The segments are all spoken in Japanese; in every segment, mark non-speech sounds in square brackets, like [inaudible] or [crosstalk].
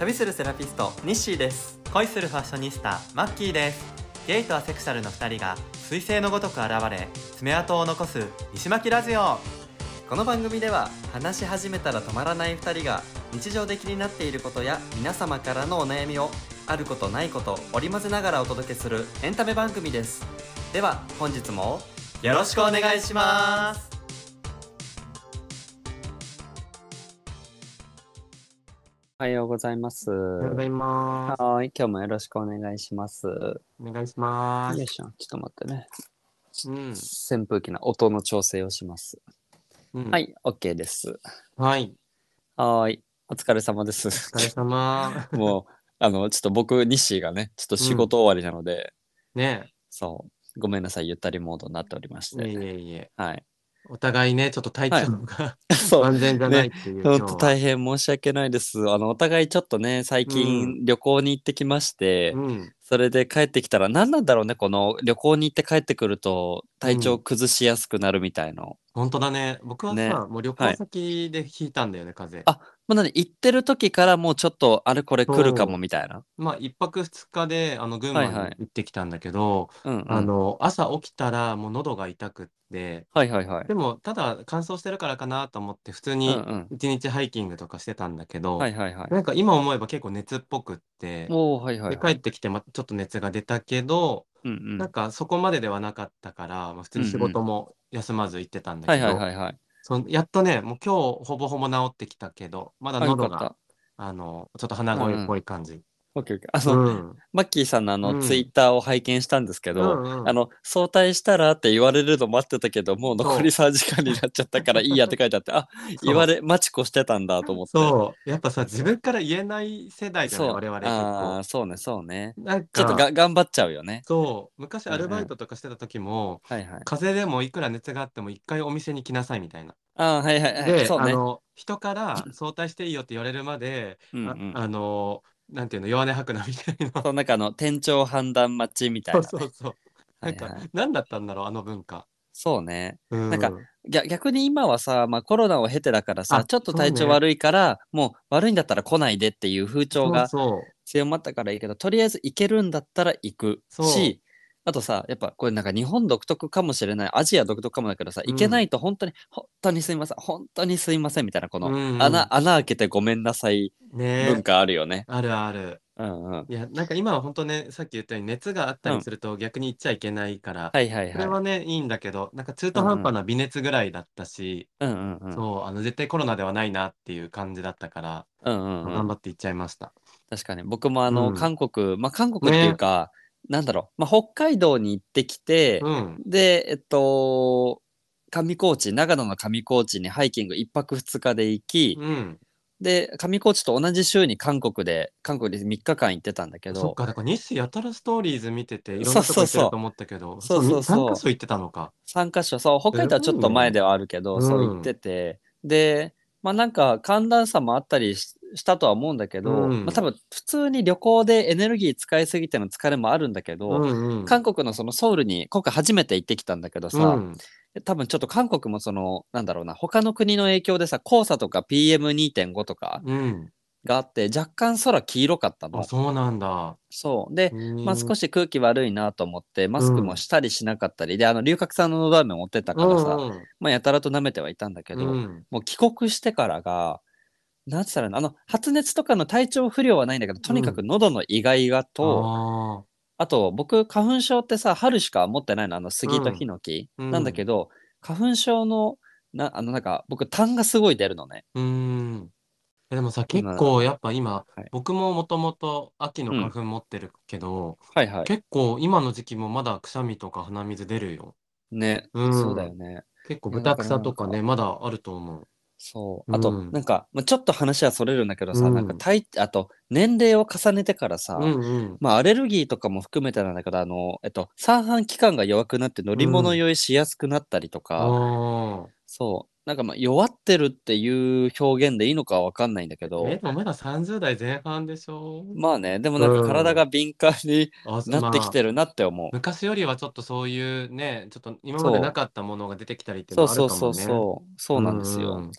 旅するセラピスト。ニッシーです恋するファッショニスタ。マッキーです。ゲイとアセクシャルの2人が彗星のごとく現れ爪痕を残す西巻ラジオ。この番組では話し始めたら止まらない2人が日常で気になっていることや皆様からのお悩みをあることないこと織り交ぜながらお届けするエンタメ番組です。では本日もよろしくお願いします。おはようございます。おはようございます。はーい、今日もよろしくお願いします。お願いしますよい。しょ、ちょっと待ってね。うん。扇風機の音の調整をします。うんは。い、OK です。はい。はーい、お疲れ様です。お疲れ様。[laughs] もう、あの、ちょっと僕、ニッシーがね、ちょっと仕事終わりなので、ねそう、ごめんなさい、ゆったりモードになっておりましえ。いえて。いえいえ。はい。お互いね、ちょっと体調が、[laughs] そう、安全じゃないっていう。本当今日は大変申し訳ないです。あの、お互いちょっとね、最近旅行に行ってきまして、うん。それで帰ってきたら何なんだろうねこの旅行に行って帰ってくると体調崩しやすくなるみたいの。本当だね。僕はねさ、もう旅行先で引いたんだよね、風邪。あまあ、なんで行ってる時からもうちょっとあれこれ来るかもそうみたいな？まあ、一泊二日で、あの、群馬にはいはい行ってきたんだけど、うん、うん。あの、朝起きたらもう喉が痛くって、はいはいはい。でも、ただ乾燥してるからかなと思って、普通うんにうん。一日ハイキングとかしてたんだけど、はいはいはい。なんか今思えば結構熱っぽくって、おおはいはいではい。帰ってきて、ま、ちょっと熱が出たけど、うんうん。なんかそこまでではなかったから、まあ、普通に仕事も休まず行ってたんだはいけど、はいはいはい。そんやっとね、もう今日ほぼほぼ治ってきたけど、まだあよ喉が、た。あの、ちょっと鼻声っぽい感じ。オッケーオッケー。あうの、ん。マッキーさんのあの、うんツイッターを拝見したんですけど、うんうんあの、早退したらって言われるの待ってたけど、もう残り3時間になっちゃったからいいやって書いてあって、あ、[laughs] 言われ、待ち越してたんだと思って。そう。やっぱさ、自分から言えない世代じゃない、そう。我々結ああ、構。そうね、そうね。なんちょっとか、が頑張っちゃうよね。そう、昔アルバイトとかしてた時も、はいはい。風邪でもいくら熱があっても一回お店に来なさいみたいな。ああ、はいはいはい。で、そうね。あの、人から早退していいよって言われるまで、あうんうん。あの、なんていうの、弱音吐くなみたいな。そう、なんかあの、店長判断待ちみたいなね。そうそうそう。なんかはいはい、何だったんだろう、あの文化。そうね。うんなんか逆逆に今はさ、まあ、コロナを経てだからさ、あちょっと体調悪いから、もう悪いんだったら来ないでっていう風潮が強まったからいいけど、とりあえず行けるんだったら行くそうし、あとさ、やっぱこれなんか日本独特かもしれない、アジア独特かもだけどさ、うん行けないと本当に、本当にすいません、本当にすいませんみたいな、このうんうん穴、穴開けてごめんなさいね文化あるよね。あるある。うんうん。いや、なんか今は本当ね、さっき言ったように熱があったりすると逆に行っちゃいけないから、はいはいは。それはいね、いいんだけど、なんか中途半端な微熱ぐらいだったし、うんうんうん。そう、あの、絶対コロナではないなっていう感じだったから、うんうんうん頑張って行っちゃいました。確かに僕もあの、うん韓国まあ韓国っていうか、なんだろう、まあ、北海道に行ってきて、うん。でえっと上高地長野の上高地にハイキング1泊2日で行き、うん。で上高地と同じ週に韓国で韓国で3日間行ってたんだけど。そっか、だから日誌やたらストーリーズ見てて、いろんそうなとこ行ってると思ったけど、そうそうそう。3箇所行ってたのか。3カ所。そう北海道はちょっと前ではあるけど、すごいねそう行ってて、でまあなんか寒暖差もあったりししたとは思うんだけど、うん。まあ、多分普通に旅行でエネルギー使いすぎての疲れもあるんだけど、うんうん。韓国のそのソウルに今回初めて行ってきたんだけどさ、うん。多分ちょっと韓国もそのなんだろうな他の国の影響でさ黄砂とか PM2.5 とかうん。があって若干空黄色かったの。あ、そうなんだ。そう。で、まあ、少しし空気悪いなと思ってマスクもしたりしなかったり、であの龍角散ののど飴持ってたからさ、まあ、やたらと舐めてはいたんだけど、うん。もう帰国してからがなんつったらあの発熱とかの体調不良はないんだけどとにかく喉のイガイガと、ああと僕花粉症ってさ春しか持ってないの？あの杉とヒノキ、うん。なんだけど花粉症のなあのなんか僕痰がすごい出るのね。ーうん。えでもさ、今結構やっぱ今、はい。僕ももともと秋の花粉持ってるけど、はいはい。結構今の時期もまだくしゃみとか鼻水出るよ。ね、うん。そうだよね。結構豚草とかね、だまだあると思う。そう。あと、うんなんか、まあ、ちょっと話はそれるんだけどさ、うん。なんか体あと年齢を重ねてからさ、うんうん。まあ、アレルギーとかも含めてなんだけどあの、えっと、三半規管が弱くなって乗り物酔いしやすくなったりとか、あそうなんかまあ弱ってるっていう表現でいいのかは分かんないんだけあ。どえ、でもまだ30代前半でしょ？まあねでもなんかうん体が敏感にあなってきてるなって思う。昔よりはちょっとそういうね、ちょっと今までなかったものが出てきたりっていうのはあるかもね。そうそうそうそうなんですよ。うん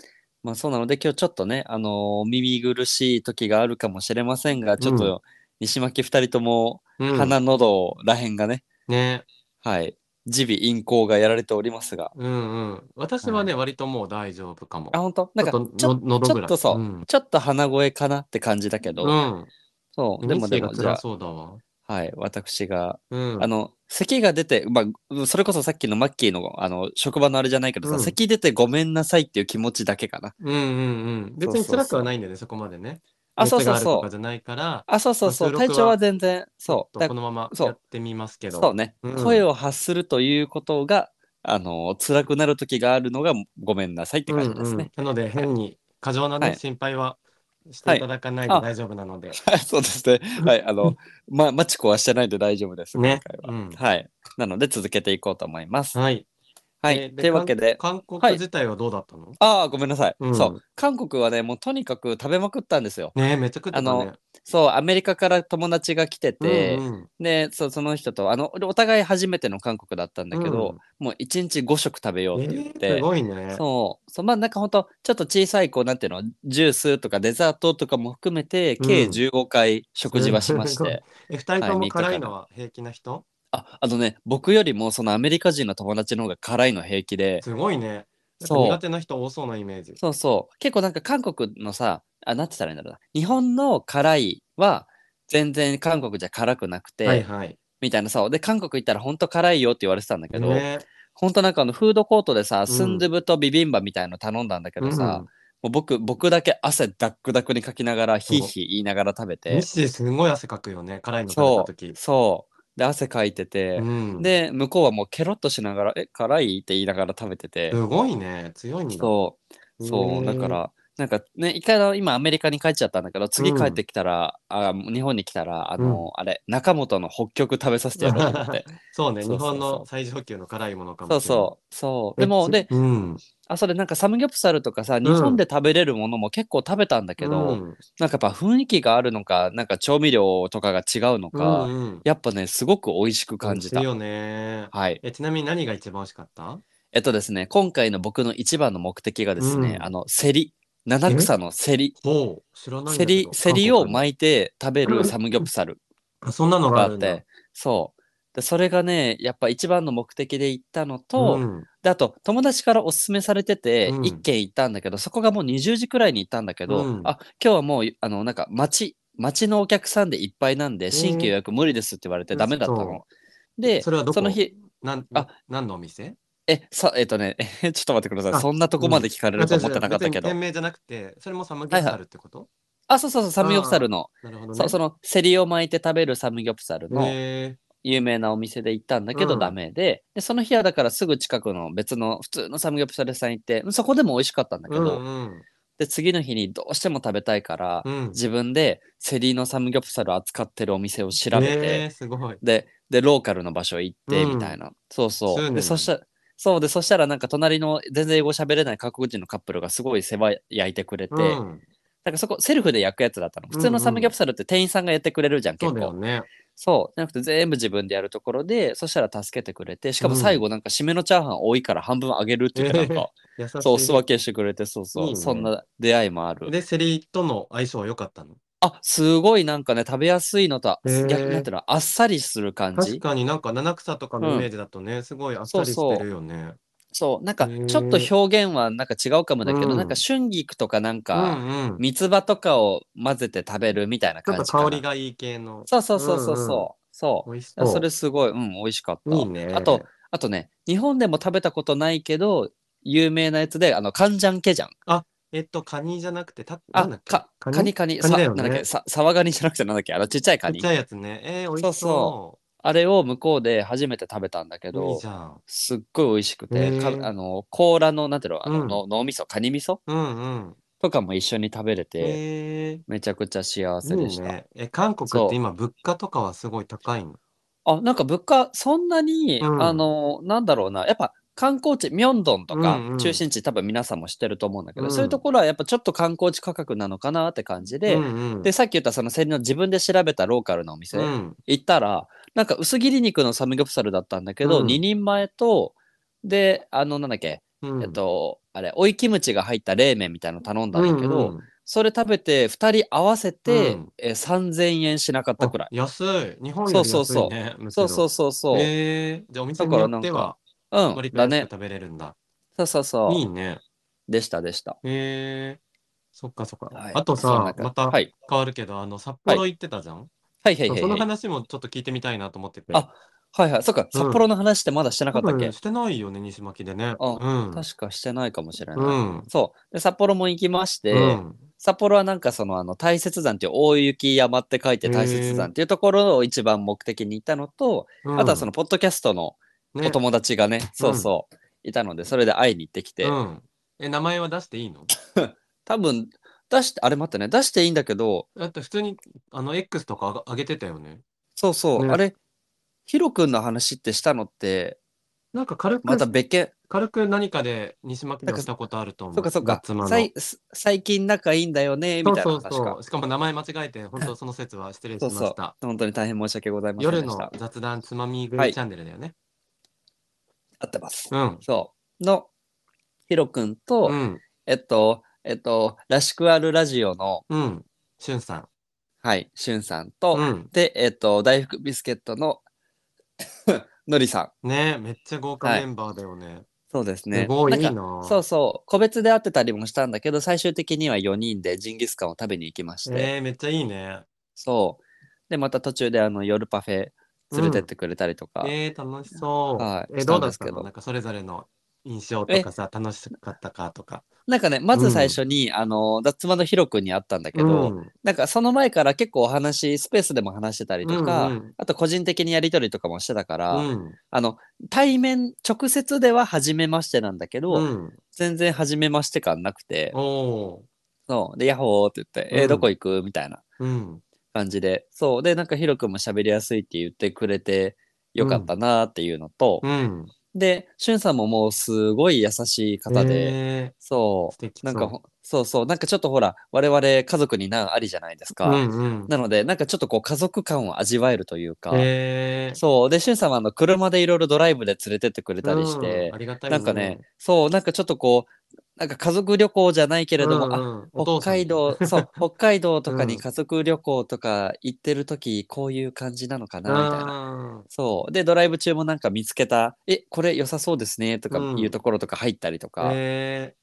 まあそうなので今日ちょっとね、あのー耳苦しい時があるかもしれませんが、ちょっうと西巻二人ともうん鼻、喉らへんがね、ね。はい、耳鼻咽喉がやられておりますが。うんうん。私はね、割ともう大丈夫かもあ、。本当？なんかちょっとちょっとそう、うんちょっと鼻声かなって感じだけど、うん。そう、でもでもじゃ。あ、はい、私が、うん。あの、咳が出て、まあ、それこそさっきのマッキーの、あの、職場のあれじゃないけどさ、うん咳出てごめんなさいっていう気持ちだけかな。うんうんうん。別に辛くはないんだよね、そこまでね。あ、そうそうそう。かじゃないから、あ、そうそうそう。体調は全然、そう。だこのままやってみますけど。そうね、うん声を発するということが、あの、辛くなる時があるのがごめんなさいって感じですね。うんうんなので、変に過剰なね、はい心配はしていただかないではい大丈夫なので。はい、[laughs] そうですね。はい、あの、[laughs] ま、マチコはしてないんで大丈夫です、ね今回は。うんはい。なので続けていこうと思います。はい。はい。えーというわけで、韓国自体はどうだったの？ああ、ごめんなさい、うん。そう。韓国はね、もうとにかく食べまくったんですよ。ねえめっちゃ食ってたね。あのそう、アメリカから友達が来てて、うんうん。でそうその人とあのお互い初めての韓国だったんだけど、もう1日5食食べようって言っえーて、すごいね。そう。そうまあなんかほんとちょっと小さいこうなんていうの？ジュースとかデザートとかも含めて計うん。15回食事はしましすごいて、[laughs] え、二人とも辛いのは平気な人？ああのね僕よりもそのアメリカ人の友達の方が辛いの平気ですごいね。苦手な人多そうなイメージ。そうそう結構なんか韓国のさあなんて言ったらいいんだろうな日本の辛いは全然韓国じゃ辛くなくて、はいはい。みたいなさで韓国行ったらほんと辛いよって言われてたんだけど、ねほんとなんかあのフードコートでさ、んスンドゥブとビビンバみたいの頼んだんだけどさ、うんもう僕、僕だけ汗ダックダックにかきながら、ヒーヒー言いながら食べてミッ、シーすごい汗かくよね。辛いの食べそう、た時。そう。で、汗かいてて、うん。で、向こうはもうケロッとしながら、え、辛いって言いながら食べててす、ごいね。強いんだ。そう、そう、だか。ら、なんかね、一回今アメリカに帰っちゃったんだけど、次帰ってきたら、あ日本に来たら、あの、あれ、中本の北極食べさせてやろうと思って。[laughs] そうね。日本の最上級の辛いものかもしれない。そうそう、そう。えでも、つで、うん。あ、それなんかサムギョプサルとかさ、日本で食べれるものも結構食べたんだけど、うんなんかやっぱ雰囲気があるのか、なんか調味料とかが違うのか、うんうんやっぱね、すごく美味しく感じた。よね。はい。え、ちなみに何が一番美味しかった？えっとですね、今回の僕の一番の目的がですね、うんあの、セリ。七草のセリ。ほう、知らないんセ。リ、セリを巻いて食べるサムギョプサルあそんなのががあっ。て、そう。で、それがね、やっぱ一番の目的で行ったのと、うん。で、あと、友達からおすすめされてて、うん。一軒行ったんだけど、そこがもう20時くらいに行ったんだけど、うん。あ、今日はもう、あの、なんか、町、町のお客さんでいっぱいなんで、新規予約無理ですって言われてダメだった嘘の。で、それはどこ？の日、なんあ何のお店？え、さ、えっとね、え [laughs] ちょっと待ってください。あそんなとこまで聞かれると思ってなかったけど。別に。店名じゃなくて、それもサムギョプサルってこと？あ、そうそうそう、サムギョプサルの、なるほどね。そうその、セリを巻いて食べるサムギョプサルの。へ有名なお店で行ったんだけどうんダメで、で、その日はだからすぐ近くの別の普通のサムギョプサル屋さん行って、そこでも美味しかったんだーけど、うんうんで、次の日にどうしても食べたいから、うん自分でセリのサムギョプサル扱ってるお店を調べて、えーすごい。で、で、ローカルの場所行って、うんみたいな。そうそう。で、そういうのそしたら、そうで、そしたらなんか隣の全然英語喋れない韓国人のカップルがすごい世話焼いてくれて、うんなんかそこセルフで焼くやつだったの。普通のサムギョプサルって店員さんがやってくれるじゃん、そ結構。ね。そう。じゃなくて全部自分でやるところで、そしたら助けてくれて、しかも最後なんか締めのチャーハン多いから半分あげるって言ってなんか、優しい。そう、お裾分けしてくれて、そうそう。いいねそんな出会いもある。で、セリとの相性は良かったの？あ、すごいなんかね、食べやすいのと、へー逆になんていうの、あっさりする感じ。確かになんか七草とかのイメージだとね、すごいあっさりしてるよね。そう、なんかちょっと表現はなんか違うかもだけど、うんなんか春菊とかなんうか、んうん。三つ葉とかを混ぜて食べるみたいなちょっと。香りがいい系の。そうそうそうそうそう。うんうんそう。それすごい、うん、美味しかった。いいね。あと、あとね、日本でも食べたことないけど、有名なやつで、あの、カンジャンケジャン。えっと、カニじゃなくて、た、あか、カニ？カニ、さなんだっけ、さ、サワガニじゃなくてなんだっけ、あの、ちっちゃいカニちっち。ゃいやつね。えー、美味しそうそ。そうあれを向こうで初めて食べたんだけいいどじ、ゃん。すっごい美味しくて、かあの、甲羅の、なんていうの、あの、うんの脳みそ、カニ味噌？うんうん。とかも一緒に食べれて、えめちゃくちゃ幸ー、せでした。ね。え、韓国そうって今物価とかはすごい高いの？あ、なんか物価、そんなに、うんあの、なんだろうな、やっぱ観光地、ミョンドンとか、うんうん。中心地、多分皆さんも知ってると思うんだけど、うん。そういうところはやっぱちょっと観光地価格なのかなって感じで、うんうん、で、さっき言ったそのセリの自分で調べたローカルなお店、うん、行ったら、なんか薄切り肉のサムギョプサルだったんだけど、うん。2人前と、で、あの、なんだっけ、うん。えっと、あれ、追いキムチが入った冷麺みたいなの頼んだんだけど、うんうん。それ食べて2人合わせて、うん。えー3000円しなかったくらい。あ安い。日本より安いね。むしろ。そうそうそうそう。えー、じゃあお店によってはうん、割と安く。食べれるんだ。そうそうそう。いいね。でしたでした。えー、そっかそっか。はいあとそうなん、かさまたはい。変わるけど、あの、札幌行ってたじゃん、はいはいはい、そのはい。話もちょっと聞いてみたいなと思ってて。あはいはい。そっか、うん札幌の話ってまだしてなかったっけ、してないよね、西巻でね。あうん。確かしてないかもしれない。うん。そう。で、札幌も行きまして、うん札幌はなんかそのあの大雪山っていう大雪山って書いて大雪山っていうところを一番目的に行ったのと、うんあとはそのポッドキャストのねお友達がね、そうそう、いたので、それで会いに行ってきて、うん。え、名前は出していいの？[laughs] 多分出して、あれ待ってね、出していいんだけど、だって普通に、あの、X とか上げてたよね。そうそう、ねあれ、ヒロ君の話ってしたのって、なんか軽く、また別件、軽く何かで西巻ではしたことあると思う。そっかそっか最近仲いいんだよね、みたいな。そうそうそう。しかも名前間違えて、本当その説は失礼しまそうそうした。本当に大変申し訳ございませんで夜した。の雑談つまみ食はいいチャンネルだよね。合ってます。うん。そう。の、ヒロ君と、うん。えっと、えっと、らしくあるラジオの、うん。しゅんさん。はい、しゅんさんと、うん。で、えっと、大福ビスケットの [laughs] のりさん。ねめっちゃ豪華はいメンバーだよね。そうですね。すごいな。そうそう、個別で会ってたりもしたんだけど、最終的には4人でジンギスカンを食べに行きまして、えー、めっちゃいいね。そう。で、また途中であの夜パフェ連れてってくれたりとか、えー、楽しそう。はいえー、どうんだったですけどのなんかそれぞれの印象とかさ、楽しかったかとか。なんかね、まず最初に、あの、脱馬のヒロ君に会ったんだけど、うんなんかその前から結構お話、スペースでも話してたりとか、うんうんあと個人的にやり取りとかもしてたから、うん。あの、対面、直接では初めましてなんだけど、うん。全然初めまして感なくて。そう。で、ヤッホーって言って、えーうんどこ行く？みたいなうん。感じで、そう。で、なんかヒロ君も喋りやすいって言ってくれてよかったなっていうのと、うん。で、しゅんさんももうすごい優しい方で、えそう。なんかほ、そうそう。なんかちょっとほら、我々家族に難ありじゃないですか。うんうん。なので、なんかちょっとこう家族感を味わえるというか、えー、そう。で、しゅんさんはあの車でいろいろドライブで連れてってくれたりしうんてあ、りがたいなんかね、そう、なんかちょっとこう、なんか家族旅行じゃないけれども、あ、うんうん北海道、[laughs] そう、北海道とかにうん家族旅行とか行ってる時、こういう感じなのかな、みたいな。な。そう。で、ドライブ中もなんか見つけた、え、これ良さそうですね、とかうんいうところとか入ったりとか。え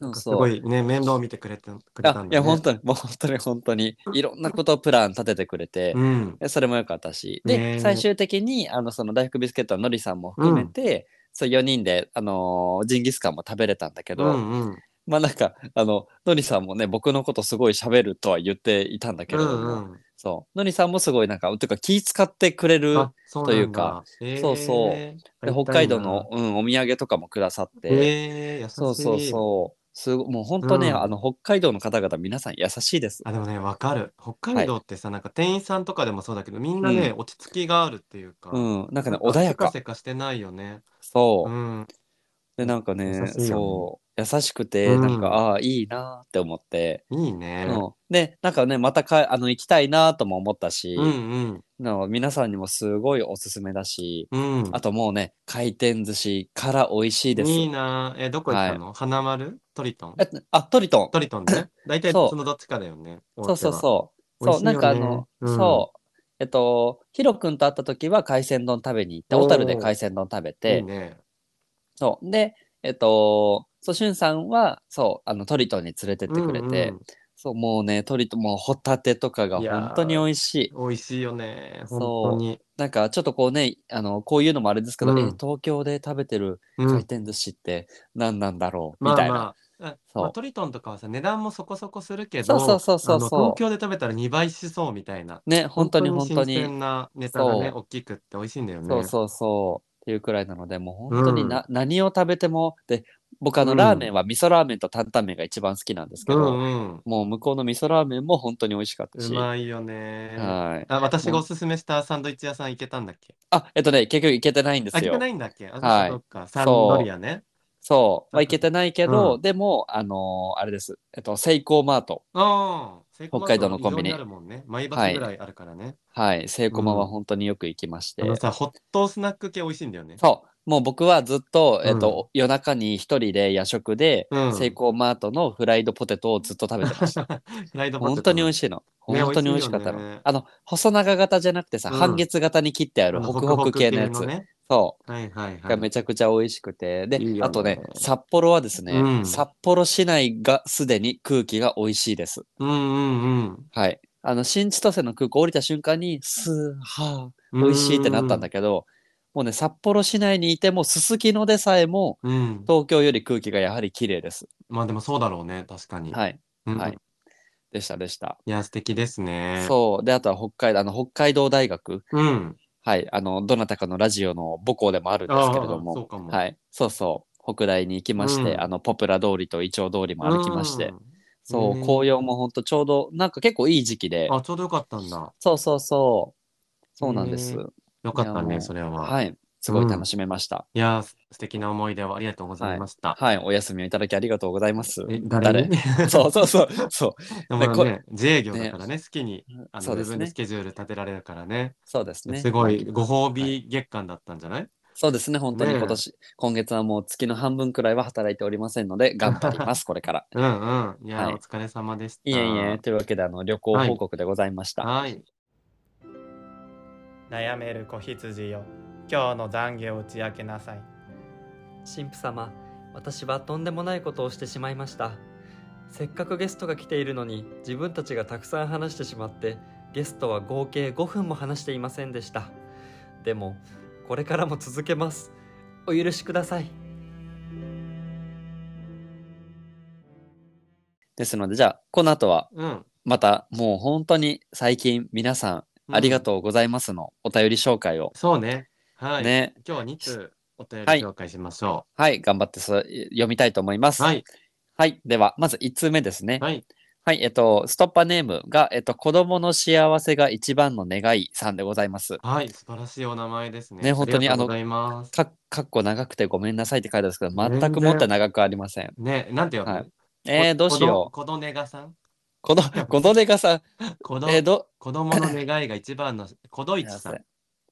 ー、そうなんかすごいね、面倒を見てくれてくれたあ、んだ、ね。いや、本当に、もう本当に本当に、いろんなことをプラン立ててくれて、うん。でそれも良かったし、ねで、最終的に、あの、その大福ビスケットののりさんも含めて、そう、4人で、あのージンギスカンも食べれたんだけど、うんうん。まあなんか、あの、のりさんもね、僕のことすごい喋るとは言っていたんだけれども、うんうん。そう、のりさんもすごいなんか、ていうか気使ってくれるあ、そうなんだ。というか、えーそう。そうで北海道の、うん、お土産とかもくださって、えー、優しい。そうそうそう、すごもう本当ね、うんあの、北海道の方々皆さん優しいです。あ、でもね、わかる。北海道ってさ、なんか店員さんとかでもそうだけど、みんなね、落ち着きがあるっていうか、うん、なんかね、穏やか。せかしてないよね。そうう。ん。で、なんかねねそう、優しくて、うんなんか、ああ、いいなって思って、いいね。うん。で、なんかね、またかあの行きたいなとも思ったし、うんの皆さんにもすごいおすすめだし、うん。うん。あともうね、回転寿司から美味しいです。いいなえ、どこ行ったの？花丸？トリトン？えあ、トリトン。トリトンね。[laughs] 大体そうそのどっちかだよね。そうそうう。そう。そう、しいよねなんかあの、うんそう。えっと、ヒロ君と会った時は海鮮丼食べに行って、おー小樽で海鮮丼食べいてい、ね。そう。で、えっと、そう、しゅんさんは、そう、あの、トリトンに連れてってくれて、うんうんそう、もうね、トリトン、もうホタテとかが本当に美味しい。美味しいよね。そう。なんか、ちょっとこうね、あの、こういうのもあれですけど、うんえ、東京で食べてるうん回転寿司って何なんだろう、まあみたいな。まあ、あそうまあトリトンとかはさ、値段もそこそこするけど、そうそうそうそう東京で食べたら2倍しそうみたいな。ね、本当に本当に。新鮮なネタがね、大きくって美味しいんだよね。そうそうそう。っていうくらいなので、もう本当にうんな、何を食べても、で、僕あの、うんラーメンは味噌ラーメンと担々麺が一番好きなんですけうど、んうん。もう向こうの味噌ラーメンも本当に美味しかったし。うまいよね。はい。あ、私がおすすめしたサンドイッチ屋さん行けたんだっけ？あ、えっとね、結局行けてないんであ、行けて。ないんだっけ？あ、はいそっか。サンドリアね。そう。まあ、行けてないけど、うんでも、あのーあれです。えっと、セイコーマート。ああ、セイコーマート北海道のコンビニ異常にあるもんね。毎バスぐらいあるからね。はい。セイコマはうん本当によく行きまして。あのさ、ホットスナック系美味しいんだよね。そう。もう僕はずっと、うんえっと、夜中に一人で夜食で、うんセイコーマートのフライドポテトをずっと食べてました。[laughs] フライドポテト本当に美味しいの。ね本当に美味しかったの。美味しいよねあの、細長型じゃなくてさ、うん半月型に切ってあるホクホク系のやつ。ねそ。はいはいはがい。めちゃくちゃ美味しくて。で、いいよねあとね、札幌はですね、うん札幌市内がすでに空気が美味しいです。うんうんはい。あの、新千歳の空港降りた瞬間に、スーハうん。ー、美味しいってなったんだけど、もうね、札幌市内にいても、すすきのでさえも、うん。東京より空気がやはり綺麗です。まあでもそうだろうね、確かに。はい。うんはい。でしたでした。いや、素敵ですね。そう。で、あとは北海道、あの、北海道大学。う。うん。はい。あの、どなたかのラジオの母校でもあるんですけれどああも。そうかもはい。そうそう。北大に行きまして、うんあの、ポプラ通りとイチョウ通りも歩きまして。うん。そう、ね紅葉もほんとちょうど、なんか結構いい時期で。あ、ちょうどよかったんだ。そうそうそう。そうなんです。ねよかったね、それは。い。はい。すごい楽しめました。いや、素敵な思い出をありがとうございました。はい。お休みをいただきありがとうございます。え、誰に？[laughs] そうそうそう。そう。でもこね、自営業だからね、好きにあのそうです分でス。ケジュール立てられるからね。そうですね。すごいご褒は美月間だったんじゃない？そうですね。本当にねえ今年、今月はもう月の半分くらいは働いておりませんので、頑張ります、[laughs] これから。うんうん。いや、はいお疲れ様でした。いえいえ、というわけで、あの、旅行報告でございました。はい。悩める子羊よ。今日の懺悔を打ち明けなさい。神父様私はとんでもないことをしてしまいました。せっかくゲストが来ているのに自分たちがたくさん話してしまってゲストは合計5分も話していませんでした。でもこれからも続けます。お許しください。ですので、じゃあ、この後は、うん。また、もう本当に最近皆さん、ありがとうございますのお便り紹介を、そうね。はい。ね、今日は2通お便りはい紹介しましょはい、頑張ってそ読みたいと思います。う。はい。はい。では、まず1通目ですね。はい。はい。えっと、ストッパーネームが、えっと、子供の幸せが一番の願いさんでございます。はい。素晴らしいお名前ですね。ね本当にありがとうございます。かかっこ長くてごめんなさいって書いてあるんですけど、全くもって長くありません。ね、なんて呼ぶはいえー、どうしよう。こどねがさん？この、このねがさん、こどえー、ど、子供の願いが一番の、[laughs] こどいちさん。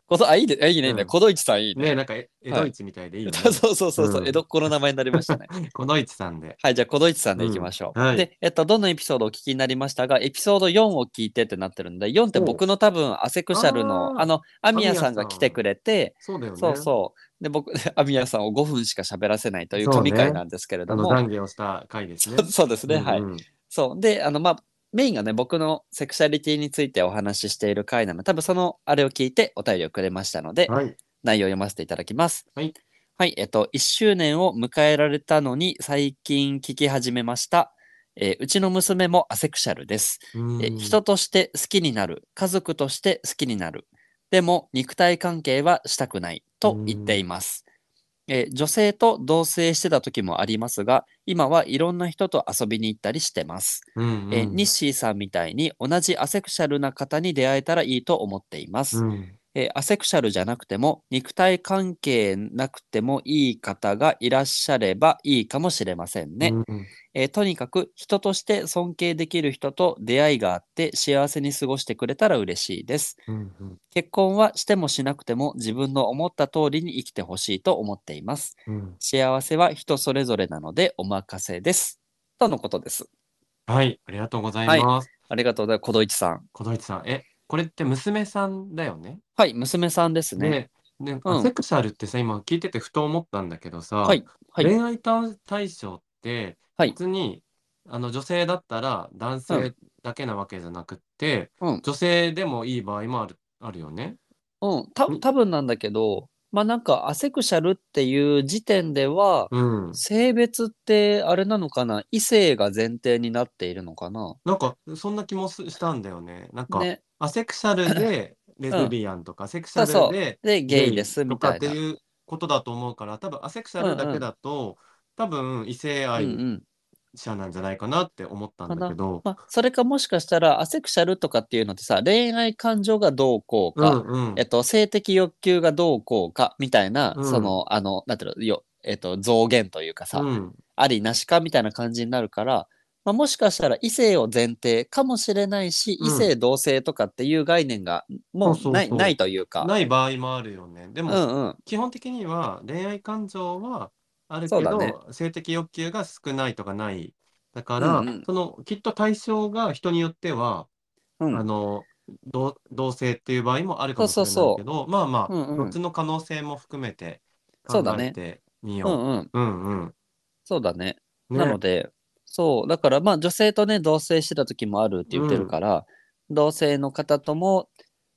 この、あ、いいいいね、いいね。うんこどいちさんいいね。ね、なんかえ江戸市みたいでいいね。[laughs] そうそうそうそう、うん江戸っ子の名前になりましたね。[laughs] こどいちさんで。はい、じゃあ、こどいちさんでいきましょう。うんはいで、えっと、どのエピソードをお聞きになりましたが、エピソード4を聞いてってなってるんで、4って僕の多分、アセクシャルの、あの、アミヤさんが来てくれて、そうだよね。そうそう。で、僕、アミヤさんを5分しか喋らせないという神回なんですけれあの、ども、懺悔をした回ですねそ。そうですね、はい。うんうんそう。で、あの、まあ、メインがね、僕のセクシャリティについてお話ししている回なので、多分そのあれを聞いてお便りをくれましたので、はい。内容を読ませていただきます。はい。はい、えっと、1周年を迎えられたのに最近聞き始めました。えーうちの娘もアセクシャルです。うんえー人として好きになる。家族として好きになる。でも、肉体関係はしたくないと言っています。えー女性と同棲してた時もありますが、今はいろんな人と遊びに行ったりしてます。うんうんえーニッシーさんみたいに同じアセクシャルな方に出会えたらいいと思っています。うんえーアセクシャルじゃなくても肉体関係なくてもいい方がいらっしゃればいいかもしれませんね。うんえーとにかく人として尊敬できる人と出会いがあって幸せに過ごしてくれたら嬉しいです。うんうん結婚はしてもしなくても自分の思った通りに生きてほしいと思っています。うん幸せは人それぞれなのでお任せです。とのことです。はい、ありがとうございます。ありがとうございます。小戸一さん。小道市さん、え、これって娘さんだよね？はい、娘さんですね。で、ねうん。アセクシャルってさ、今聞いててふと思ったんだけどさ、はい、はい、恋愛対象って、はい。別に、あの女性だったら男う性だけなわけじゃなくって、うん。女性でもいい場合もあるあるよね？うん、たん。多分なんだけど、まあなんかアセクシャルっていう時点では、うん。性別ってあれなのかな？異性が前提になっているのかな？なんかそんな気もすしたんだよね。なんか、ね。アセクシャルで [laughs] レズビアンとか、アセクシャそうそうルでで、ゲイですとみたいな。かっていうことだと思うから、多分アセクシャルだけだと、多分異性うんう愛ん。者なんじゃないかなって思ったんだけど、まあ、それかもしかしたらアセクシャルとかっていうのってさ、恋愛感情がどうこうか、うんうん。えっと、性的欲求がどうこうかみたいな、うん。その、あの、なんていうの、よ、えっと、増減というかさ、うん。ありなしかみたいな感じになるから、まあ、もしかしたら異性を前提かもしれないし、うん。異性同性とかっていう概念がもう。ないないというか。ない場合もあるよね。でも、うんうん。基本的には恋愛感情はあるけど、そうだね性的欲求が少ないとかない。だから、うんうんそのきっと対象が人によっては、うんあの同同性っていう場合もあるかもしれないそうそうけど、まあまあ、うんうんどっちの可能性も含めて考そうだねえてみようんうん。う。うんうん。そうだね。ねなので、そう、だからまあ女性とね、同棲してた時もあるって言ってるから、同性の方とも、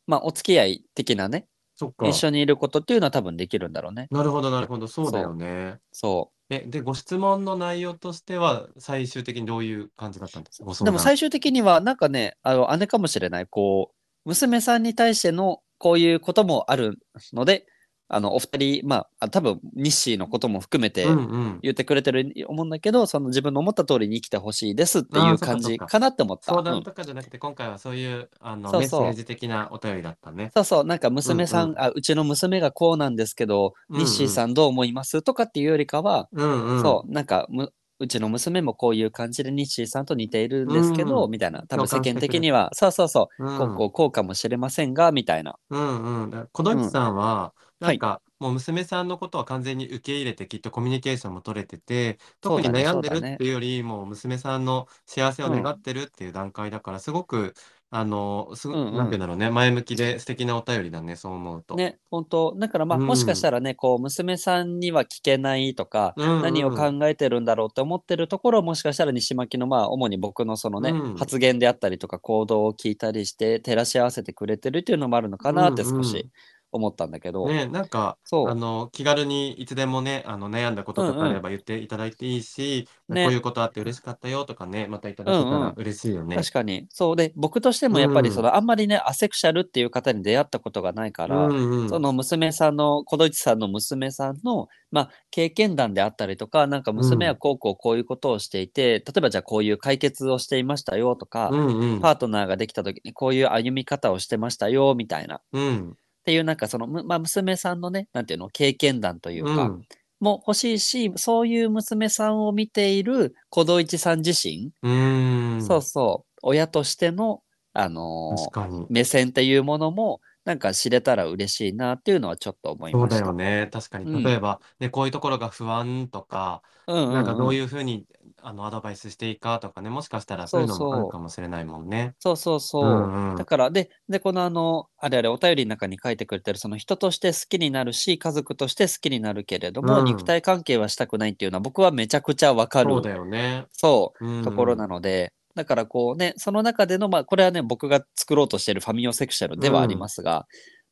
まあお付き合い的なね、そっか。一緒にいることっていうのは多分できるんだろうね。なるほどなるほど。そうだよね。そえ、で、ご質問の内容としては、最終的にどういう感じだったんですか？でも最終的には、なんかね、あの、姉かもしれない、こう、娘さんに対してのこういうこともあるので、あの、お二人、まあ、あ多分、日誌のことも含めてうんうん。言ってくれてる思うんだけど、その自分の思った通りに生きてほしいですっていう感じかなって思った。相うん談とかじゃなくて、今回はそういう、あの、メッセージ的なお便りだったね。そうそう、なんか娘さん、うんうんあ、うちの娘がこうなんですけど、うんうんニッシーさんどう思いますとかっていうよりかは、うんうん。そう、なんかむ、うちの娘もこういう感じでニッシーさんと似ているんですけど、うんみたいな、多分世間的には、そうそうそう、うんこうこうこうかもしれませんが、みたいな。うんうん。小道さんは、うんなんか、もう娘さんのことは完全に受け入れて、きっとコミュニケーションも取れてて、特に悩んでるっていうより、もう娘さんの幸せを願ってるっていう段階だから、すごく、あの、すごうんうん。なんていうんだろうね、前向きで素敵なお便りだね、そう思うと。ね、本当。だからまあ、うん。もしかしたらね、こう、娘さんには聞けないとか、うんうん。何を考えてるんだろうって思ってるところを、もしかしたら西巻のまあ、主に僕のそのね、うん。発言であったりとか行動を聞いたりして、照らし合わせてくれてるっていうのもあるのかなってうんうん。少し思ったんだけど、ね、なんか、そう。あの、気軽にいつでもね、あの、悩んだこととかあれば言っていただいていいし、ね。こういうことあって嬉しかったよとかね、またいただけたうんうん。ら嬉しいよね。確かに。そう。で、僕としてもやっぱりうんその、あんまりね、アセクシャルっていう方に出会ったことがないから、うんうん。その娘さんの、小戸内さんの娘さんの、まあ、経験談であったりとか、なんか娘はこうこうこういうことをしていて、例えばじゃあこういう解決をしていましたよとか、うんうん。パートナーができた時にこういう歩み方をしてましたよみたいな。っうんていうなんかその、むまあ、娘さんのね、なんていうの、経験談というか、うんも欲しいし、そういう娘さんを見ている小戸一さん自身、うーんそうそう、親としての、あのー。目線っていうものも、なんか知れたら嬉しいなっていうのはちょっと思いそうました。だよね。確かに。うん例えば、ね、こういうところが不安とか、うんうんうんなんかどういうふうにあのアドバイスしていいかとかね、もしかしたらそういうのもあるかもしれないもんね。そうそうそう。うんうんだから、で、で、このあの、あれあれ、お便りの中に書いてくれてる、その人として好きになるし、家族として好きになるけれども、うん肉体関係はしたくないっていうのは、僕はめちゃくちゃわかる、そうだよね。そううんところなので、だからこうね、その中での、まあ、これはね、僕が作ろうとしているファミオセクシャルではありますが、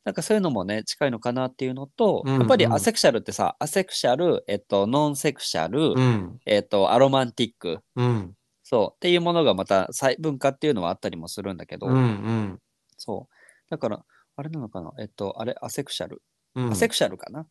なんかそういうのもね、近いのかなっていうのと、うんうんやっぱりアセクシャルってさ、アセクシャル、えっと、ノンセクシャル、うん。えっと、アロマンティック、うん。そう、っていうものがまた細分化っていうのはあったりもするんだけど、うん。うん。そう。だから、あれなのかな？えっと、あれ、アセクシャル。うんアセクシャルかな？っ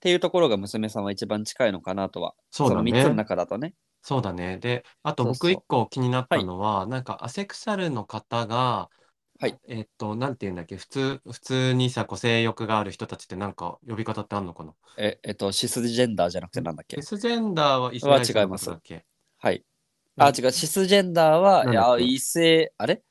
ていうところが娘さんは一番近いのかなとは。そうだねの3つの中だとね。そうだね。で、あとそうそう僕一個気になったのは、なんかアセクシャルの方が、はい。えっと、なんて言うんだっけ、普通、普通にさ、こう性欲がある人たちってなんか呼び方ってあんのかな？え、えっと、シスジェンダーじゃなくてなんだっけ？デスジェンダーは異性愛者のことだっけ？はい。あ、違う、シスジェンダーは、いや、異性、あれ？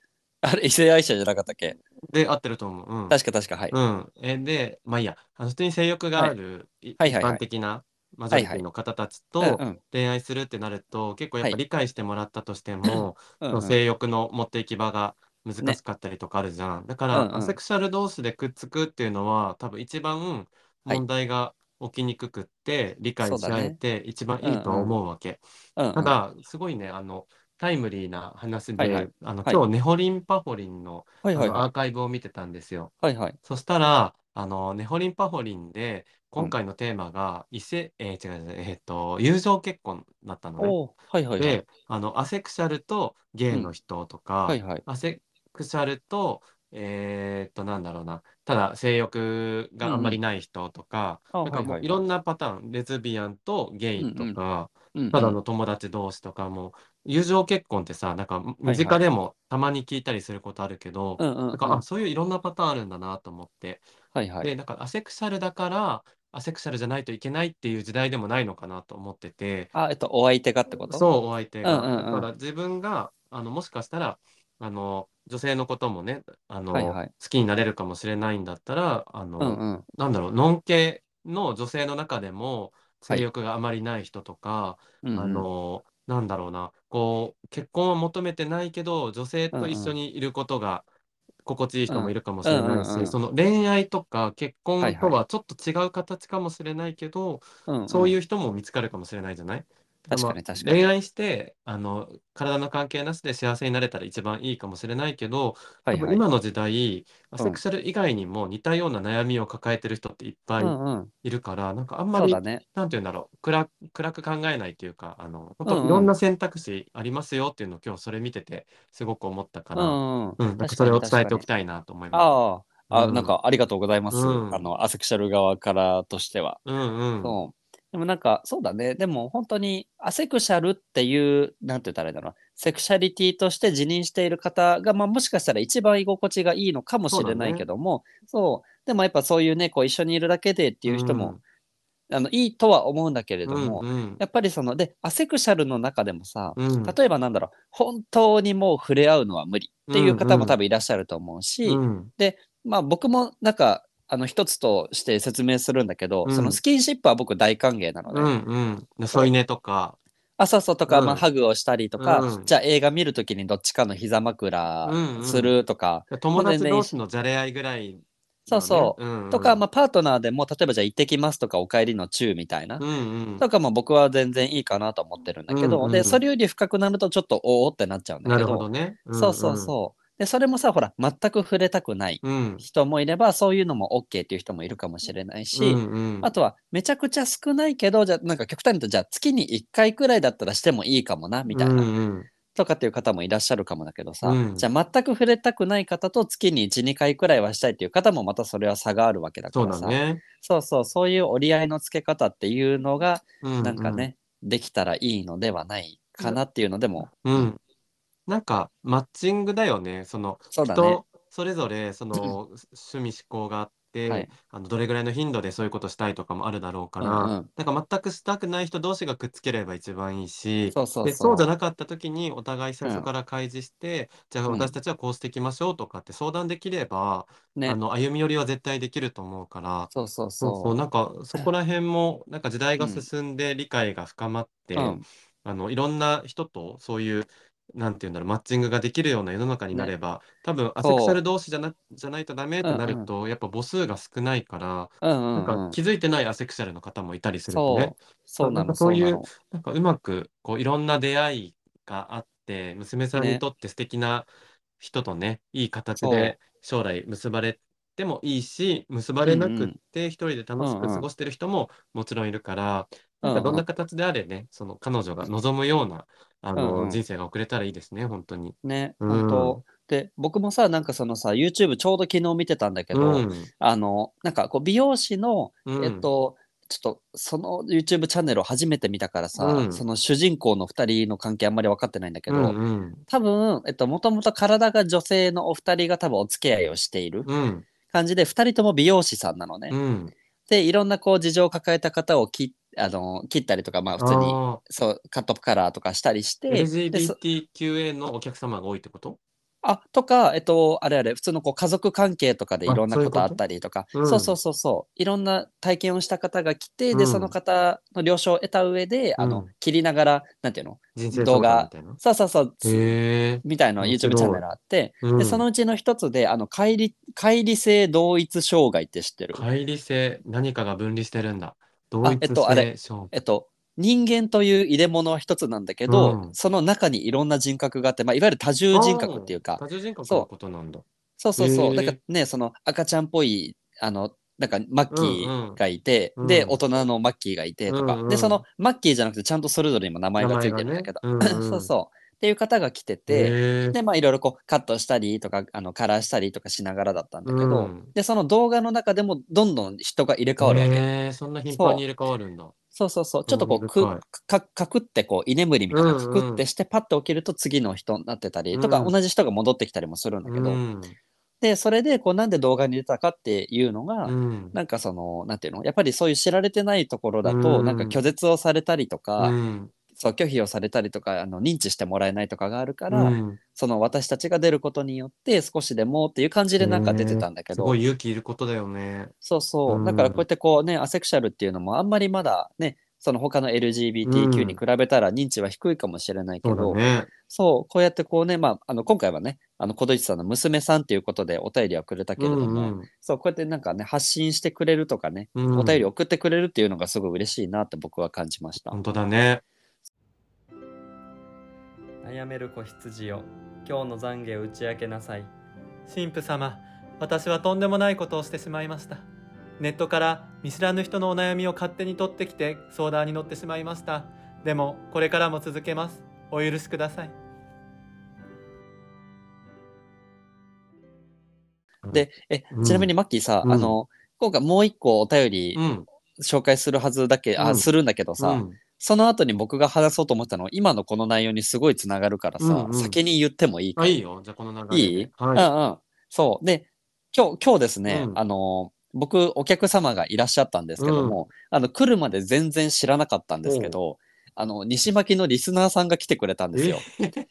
あれ、異性愛者じゃなかったっけ？で、合ってると思う。うん。確か確か、はい。うん。え、で、まあいいや、あの普通に性欲がある、い。はいはいはい。一般的なマジョリティの方たちと恋愛するってなると、結構やっぱはい。理解してもらったとしても、性欲の持っていき場が難しかったりとかあるじゃん。だから、うんうんアセクシャル同士でくっつくっていうのは、多分一番はい問題が起きにくくって、理解しそうだね合えて一番いいとは思うわけ。うんうんただ、すごいね、あの、タイムリーな話で、はいはいあの、はい今日、ネホリンパホリンの、はいはいはあのアーカイブを見てたんですよ。い。はいはい。そしたら、あの、ネホリンパホリンで、今回のテーマが、異性、えー違う違う、えっと、友情結婚だったのね。はいはいはいで。、あの、アセクシャルとゲイの人とか、はいはい。アセクシャルと、えーっと、なんだろうな、ただ性欲があんまりない人とか、あなんかもはいろんなパターン、レズビアンとゲイとか、うんうんただの友達同士とかも、友情結婚ってさ、なんか身はい。近でもたまに聞いたりすることあるけど、うんうんうん。なんか、あ、そういういろんなパターンあるんだなと思って。はいはい。で、なんかアセクシャルだから、アセクシャルじゃないといけないっていう時代でもないのかなと思ってて、あ、えっと、お相手がってこと？そう、お相手が。うんうんうん。だから自分が、あの、もしかしたら、あの、女性のこともね、あの、はいはい。好きになれるかもしれないんだったら、あの、うんうん。なんだろう、ノン系の女性の中でも、はい。性欲があまりない人とか、うんうん。あの、なんだろうな、こう、結婚を求めてないけど、女性と一緒にいることが心地いい人もいるかもしれないし、うんうんうんうんその恋愛とか結婚はいはい。とはちょっと違う形かもしれないけど、うんうん。そういう人も見つかるかもしれないじゃない？確かにまあ確かに恋愛して、あの、体の関係なしで幸せになれたら一番いいかもしれないけど、はいはい。今の時代、アんセクシャル以外にも似たような悩みを抱えてる人っていっぱいうんうん。いるから、なんかあんまり、そうだね。なんて言うんだろう、暗暗く考えないというか、あの、本当いろんな選択肢ありますよっていうのを今日それ見ててすごく思ったから、うんうん。うん、なんか確かにそれを伝えておきたいなと思います。ああ、あ、うんなんかありがとうございます。うんあの、アセクシャル側からとしては。うんうん。そう。でもなんか、そうだね。でも本当に、アセクシャルっていう、なんて言ったらいいんだろう。セクシャリティとして自認している方が、まあもしかしたら一番居心地がいいのかもしれないけども、そう,、でもやっぱそういうね、こう一緒にいるだけでっていう人も、あの、いいとは思うんだけれうん、ども、うんうん。やっぱりその、で、アセクシャルの中でもさ、うん。例えばなんだろう、本当にもう触れ合うのは無理っていう方うんうん。も多分いらっしゃると思うし、うん。まあ僕もなんか、あの一つとして説明するんだけど、うん。そのスキンシップは僕大歓迎なのね。うんうん。添い寝とか、あ、そうそう。とか、うん。まあハグをしたりとか、うんじゃあ映画見るときにどっちかの膝枕うんうん。するとか、友達同士のじゃれ合いぐらいのね、そうそう。うんうん。とか、まあパートナーでも例えばじゃあ行ってきますとかお帰りのチューみたいな、うんうん。とかも僕は全然いいかなと思ってるんだけど、うんうんで、それより深くなるとちょっとおおってなっちゃうんだなるけど、ほどね。そうそうそう。で、それもさ、ほら、全く触れたくないうん。うん。人もいれば、そういうのも OK っていう人もいるかもしれないし、うんうんあとは、めちゃくちゃ少ないけど、じゃあ、なんか極端に言うと、じゃあ、月に1回くらいだったらしてもいいかもな、みたいな、うんうんとかっていう方もいらっしゃるかもだけどさ、うんじゃあ、全く触れたくない方と月に1、2回くらいはしたいっていう方も、またそれは差があるわけだかそうらさ、だね。そうそう、そういう折り合いのつけ方っていうのが、うなんかね、できたらいいのではないかなっていうのでも、うん。うん。なんか、マッチングだよね。その、そうだね。人それぞれその [laughs] 趣味嗜好があって、はいあのどれぐらいの頻度でそういうことしたいとかもあるだろうから、うんうんなんか全くしたくない人同士がくっつければ一番いいし、そうそうでそう。じゃなかった時にお互い最初から開示して、じゃあうん私たちはこうしていきましょうとかって相談できれば、ねあ。の歩み寄りは絶対できると思うから、そうそうそうそう。そうなんかそこら辺もなんか時代が進んで理解が深まって、うんあのいろんな人とそういうなんていうんだろうマッチングができるような世の中になれば、多分アセクシャル同士じゃなじゃないとダメってなると、やっぱ母数が少ないから、うんうんなんかうん。気づいてないアセクシャルの方もいたりするとね。そう。そうななんの、かそういうなのなんかうまくこういろんな出会いがあって娘さんにねとって素敵な人とねいい形そう。で将来結ばれてもいいし結ばれなくって一人で楽しく過ごしてる人ももちろんいるから、なんかどんな形であれねその彼女が望むようなあの、うんうん。人生が送れたらいいですね本当に。ね、うん。本当。で、僕もさ、なんかそのさ、YouTube ちょうど昨日見てたんだけど、うん。あの、なんかこう美容師の、うん。えっと、ちょっとその YouTube チャンネルを初めて見たからさ、うん。その主人公の2人の関係あんまり分かってないんだけど、うんうん。多分、えっと、もともと体が女性のお二人が多分お付き合いをしている。うん感じで、2人とも美容師さんなのね。うん。で、いろんなこう事情を抱えた方を切あの切ったりとか、まあ普通にあそうカットカラーとかしたりして、LGBTQA のお客様が多いってこと？あ、とか、えっと、あれあれ、普通のこう家族関係とかでいあろんなことあったりとか、うん。そうそうそうそう、いろんな体験をした方が来て、で、うん。その方の了承を得た上で、あのうん、切りながら、なんていうの？動画。そうそうそう。みたいな YouTube い。チャンネルあって、うん。で、そのうちの一つで、あの、乖離、乖離性同一障害って知ってる？乖離性、何かが分離してるんだ。同一えっとあれ性障えっと、人間という入れ物は一つなんだけど、うん。その中にいろんな人格があって、まあ、いわゆる多重人格っていうか、多重人格のことなんだ。そうそうそう。へー。だからね、その赤ちゃんっぽい、あの、なんかマッキーがいて、うんうん。で、うん。大人のマッキーがいてとか、うんうんで、そのマッキーじゃなくてちゃんとそれぞれにも名前がついてるんだけど、名前がね。うんうん [laughs] そうそう。っていう方が来てて。で、まあいろいろこうカットしたりとか、あのカラーしたりとかしながらだったんだけど、うん。で、その動画の中でもどんどん人が入れ替わるわけ。へえ、そんな頻繁に入れ替わるんだ。そうそうそう。ちょっとこう、くかかくってこう、居眠りみたいな、かくってしてパッと起きると次の人になってたりとか、うん。同じ人が戻ってきたりもするんだけど、うん。で、それで、こう、なんで動画に出たかっていうのが、うん。なんかその、なんていうの？やっぱりそういう知られてないところだと、うん。なんか拒絶をされたりとか、うんそう、拒否をされたりとか、あの、認知してもらえないとかがあるから、うんその私たちが出ることによって少しでもっていう感じでなんか出てたんだけど、すごい勇気いることだよね。そうそうう。んだからこうやってこうね、アセクシャルっていうのもあんまりまだね、その他の LGBTQ に比べたら認知は低いかもしれないけそうど、だね。そう、こうやってこうね、まあ、あの、今回はね、あの、小戸内さんの娘さんっていうことでお便りはくれたけれども、うんうんそう、こうやってなんかね、発信してくれるとかね、うんお便り送ってくれるっていうのがすごい嬉しいなって僕は感じました。本当だね。悩める子羊よ。今日の懺悔を打ち明けなさい。神父様私はとんでもないことをしてしまいました。ネットから見知らぬ人のお悩みを勝手に取ってきて相談に乗ってしまいました。でもこれからも続けます。お許しください。で、え、ちなみにマッキーさ、うん。あの、今回もう一個お便りうん。紹介するはずだけ、あ、うん。するんだけどさ、うんその後に僕が話そうと思ったのは今のこの内容にすごいつながるからさ、うんうん先に言ってもいいかあ、いいよ。じゃあこの流れで。いい、はうんうん。そう。で、今日、今日ですね、うんあの、僕、お客様がいらっしゃったんですけども、あの、来るまで全然知らなかったんですけど、あの、西巻のリスナーさんが来てくれたんですよ。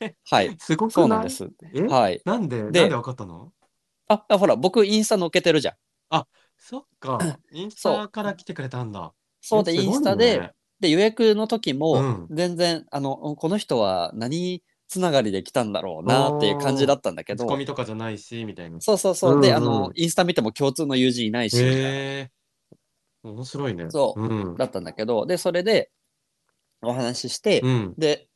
え [laughs] はい。すごくない？そうなんです。え？はい。なんで？なんででわかったの？あ、あほら、僕、インスタ載っけてるじゃん。そっか。[coughs] インスタから来てくれたんだ。そうで、インスタで、で、予約の時もうん、全然、あの、この人は何つながりで来たんだろうなっていう感じだったんだけど。口コ、ミとかじゃないし、みたいな。そうそうそう。で、うん。うん。あの、インスタ見ても共通の友人いないし、みたいなへえ。面白いね。そううん。だったん。だけど、で、それでお話しして、うん。で、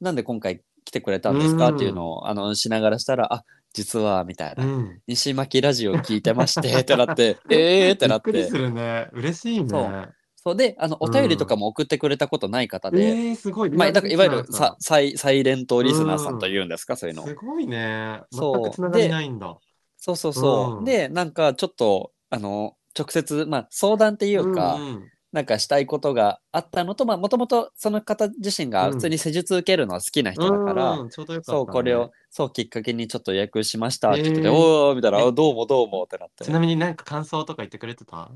なん。で今回来てくれたん。ですかっていうのを、あの、しながらしたら、あ、実は、みたいな。うん。西巻ラジオ聞いてまして、ってなって、えーってなってびっくりす。るね。嬉しいね。そうで、あの、お便りとかも送ってくれたことない方で、えー、すごい。まあ、だからいわゆるさサイサイレントリスナーさんというんですか、そういうのす。ごいね。そう全くつながりないんだ。そうそうそう。うんで、なんかちょっと、あの、直接、まあ、相談っていうか、んんなんかしたいことがあったのと、まあ、もともとその方自身が普通に施術受けるのは好きな人だから、うんちょうどよかねそう、これを、そう、きっかけにちょっと予約しましたって言ってて、へーおーみたいな、どうもどうもってなってち。なみになんか感想とか言ってくれてた？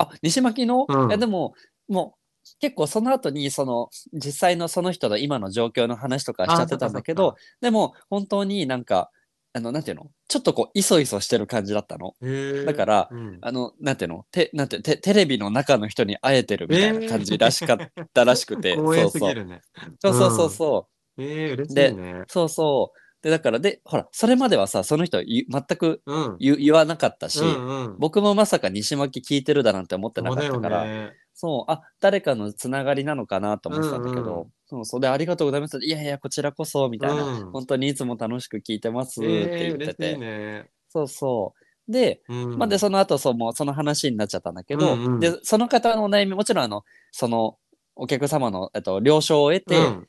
あ、西巻の、うんいやでも、もう、結構その後に、その、実際のその人の今の状況の話とかしちゃってたんだけど、でも、本当になんか、あの、なんていうの？ちょっとこう、いそいそしてる感じだったの。だからうんあの、なんていうの？て、なんて、てテレビの中の人に会えてるみたいな感じらしかったらしくて、[laughs] 光栄そうそう。すぎるね。そうそうそうそう。ええ、嬉しいでね。そうそう。で、だから、で、ほら、それまではさ、その人ゆ全くうん。言言わなかったし、うんうん。僕もまさか西巻聞いてるだなんて思ってなかったから、ね。そう、あ、誰かのつながりなのかなと思ってたんだけど、うんうんそう、それでありがとうございます。いやいや、こちらこそ、みたいな、うん本当にいつも楽しく聞いてますってええ、言って嬉て、しいね。そうそう。で、うん。まあ、で、その後、そう、もうその話になっちゃったんだけど、うんうんで、その方のお悩み、もちろん、あの、その、お客様の、えっと、了承を得て、うん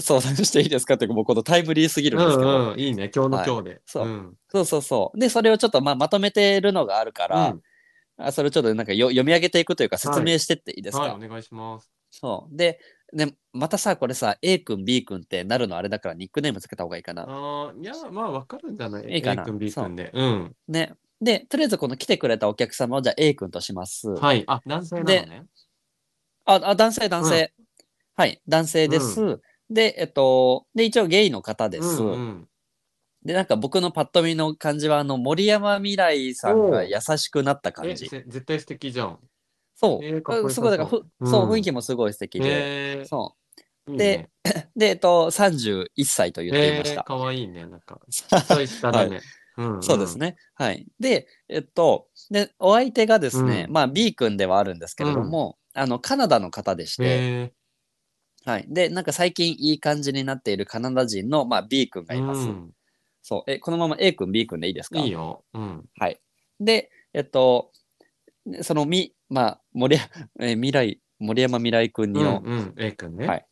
相談していいですかっていうか、もうこのタイムリーすぎるんですけど、うんうん、いいね。今日の今日で。そうんそうそうそう。で、それをちょっと、まあ、まとめてるのがあるから、うんあそれをちょっとなんかよ読み上げていくというか、説明してっていいですか、はい、お願いします。そう。で、で、またさ、これさ、A 君、B 君ってなるのあれだから、ニックネームつけた方がいいかな。ああ、いや、まあ、わかるんじゃない A 君、B 君で。うん。ね。で、とりあえずこの来てくれたお客様をじゃあ A 君とします。はい。あ、男性なのね。あ、あ男性、男性。はい、男性です。で、えっと、で、一応ゲイの方です。うんうんで、なんか僕のパッと見の感じは、あの、森山未来さんが優しくなった感え、じ。せ絶対素敵じゃん。そう。えーすごい、だからふ、うんそう、雰囲気もすごい素敵で。えーそう。いいでね [clears throat] で、えっと、31歳と言っていましえー、た。かわいいね。なんか、細い下だね。うんんそうです。ね。はい。で、えっと、で、お相手がですね、うんまあ B 君ではあるんですけれども、あの、カナダの方でして、えはい。で、なんか最近いい感じになっているカナダ人の、まあ B 君がー、います。うんそう。え、このまま A 君、B 君でいいですか？いいよ。うん。はい。で、えっと、そのみ、まあ、森山、えー未来、森山未来君うん、のうん、A 君ね。はい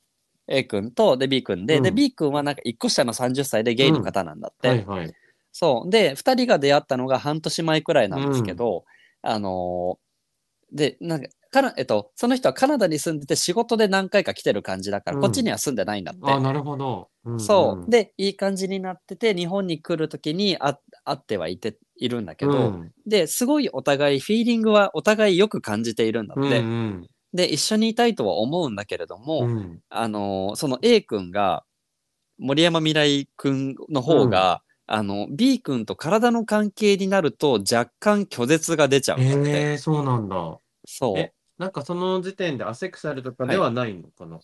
A 君と、で B 君で、でうん B 君はなんか1個下の30歳でゲイの方なんだって。はいはい。そう。で、2人が出会ったのが半年前くらいなんですけど、あのーで、なんか、かな、えっと、その人はカナダに住んでて仕事で何回か来てる感じだから、うんこっちには住んでないんだって。あ、なるほど。うんそう。で、いい感じになってて、日本に来るときにあ会ってはいているんだけど、うんで、すごいお互い、フィーリングはお互いよく感じているんだって。うんで、一緒にいたいとは思うんだけれども、うんうんあのーその A 君が、森山未来君の方が、あの、B 君と体の関係になると若干拒絶が出ちゃうんだって。えー、そうなんだ。そうえ。なんかその時点でアセクシャルとかではないのかな？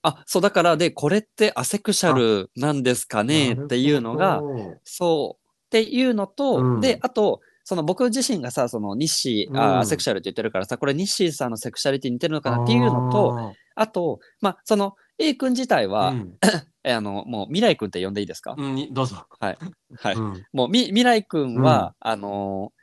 あ、そう、だから、で、これってアセクシャルなんですかね？っていうのがそう。っていうのと、うん。で、あと、その僕自身がさ、その日誌、うん。あアセクシャルって言ってるからさ、これ日誌さんのセクシャリティに似てるのかな？っていうのと、ああと、まあ、その A 君自体ーは、うん。[laughs] えあの、もう未来君って呼んでいいですか、うん、にどうぞ。はい。はい。うん。もうみ未来君は、あのー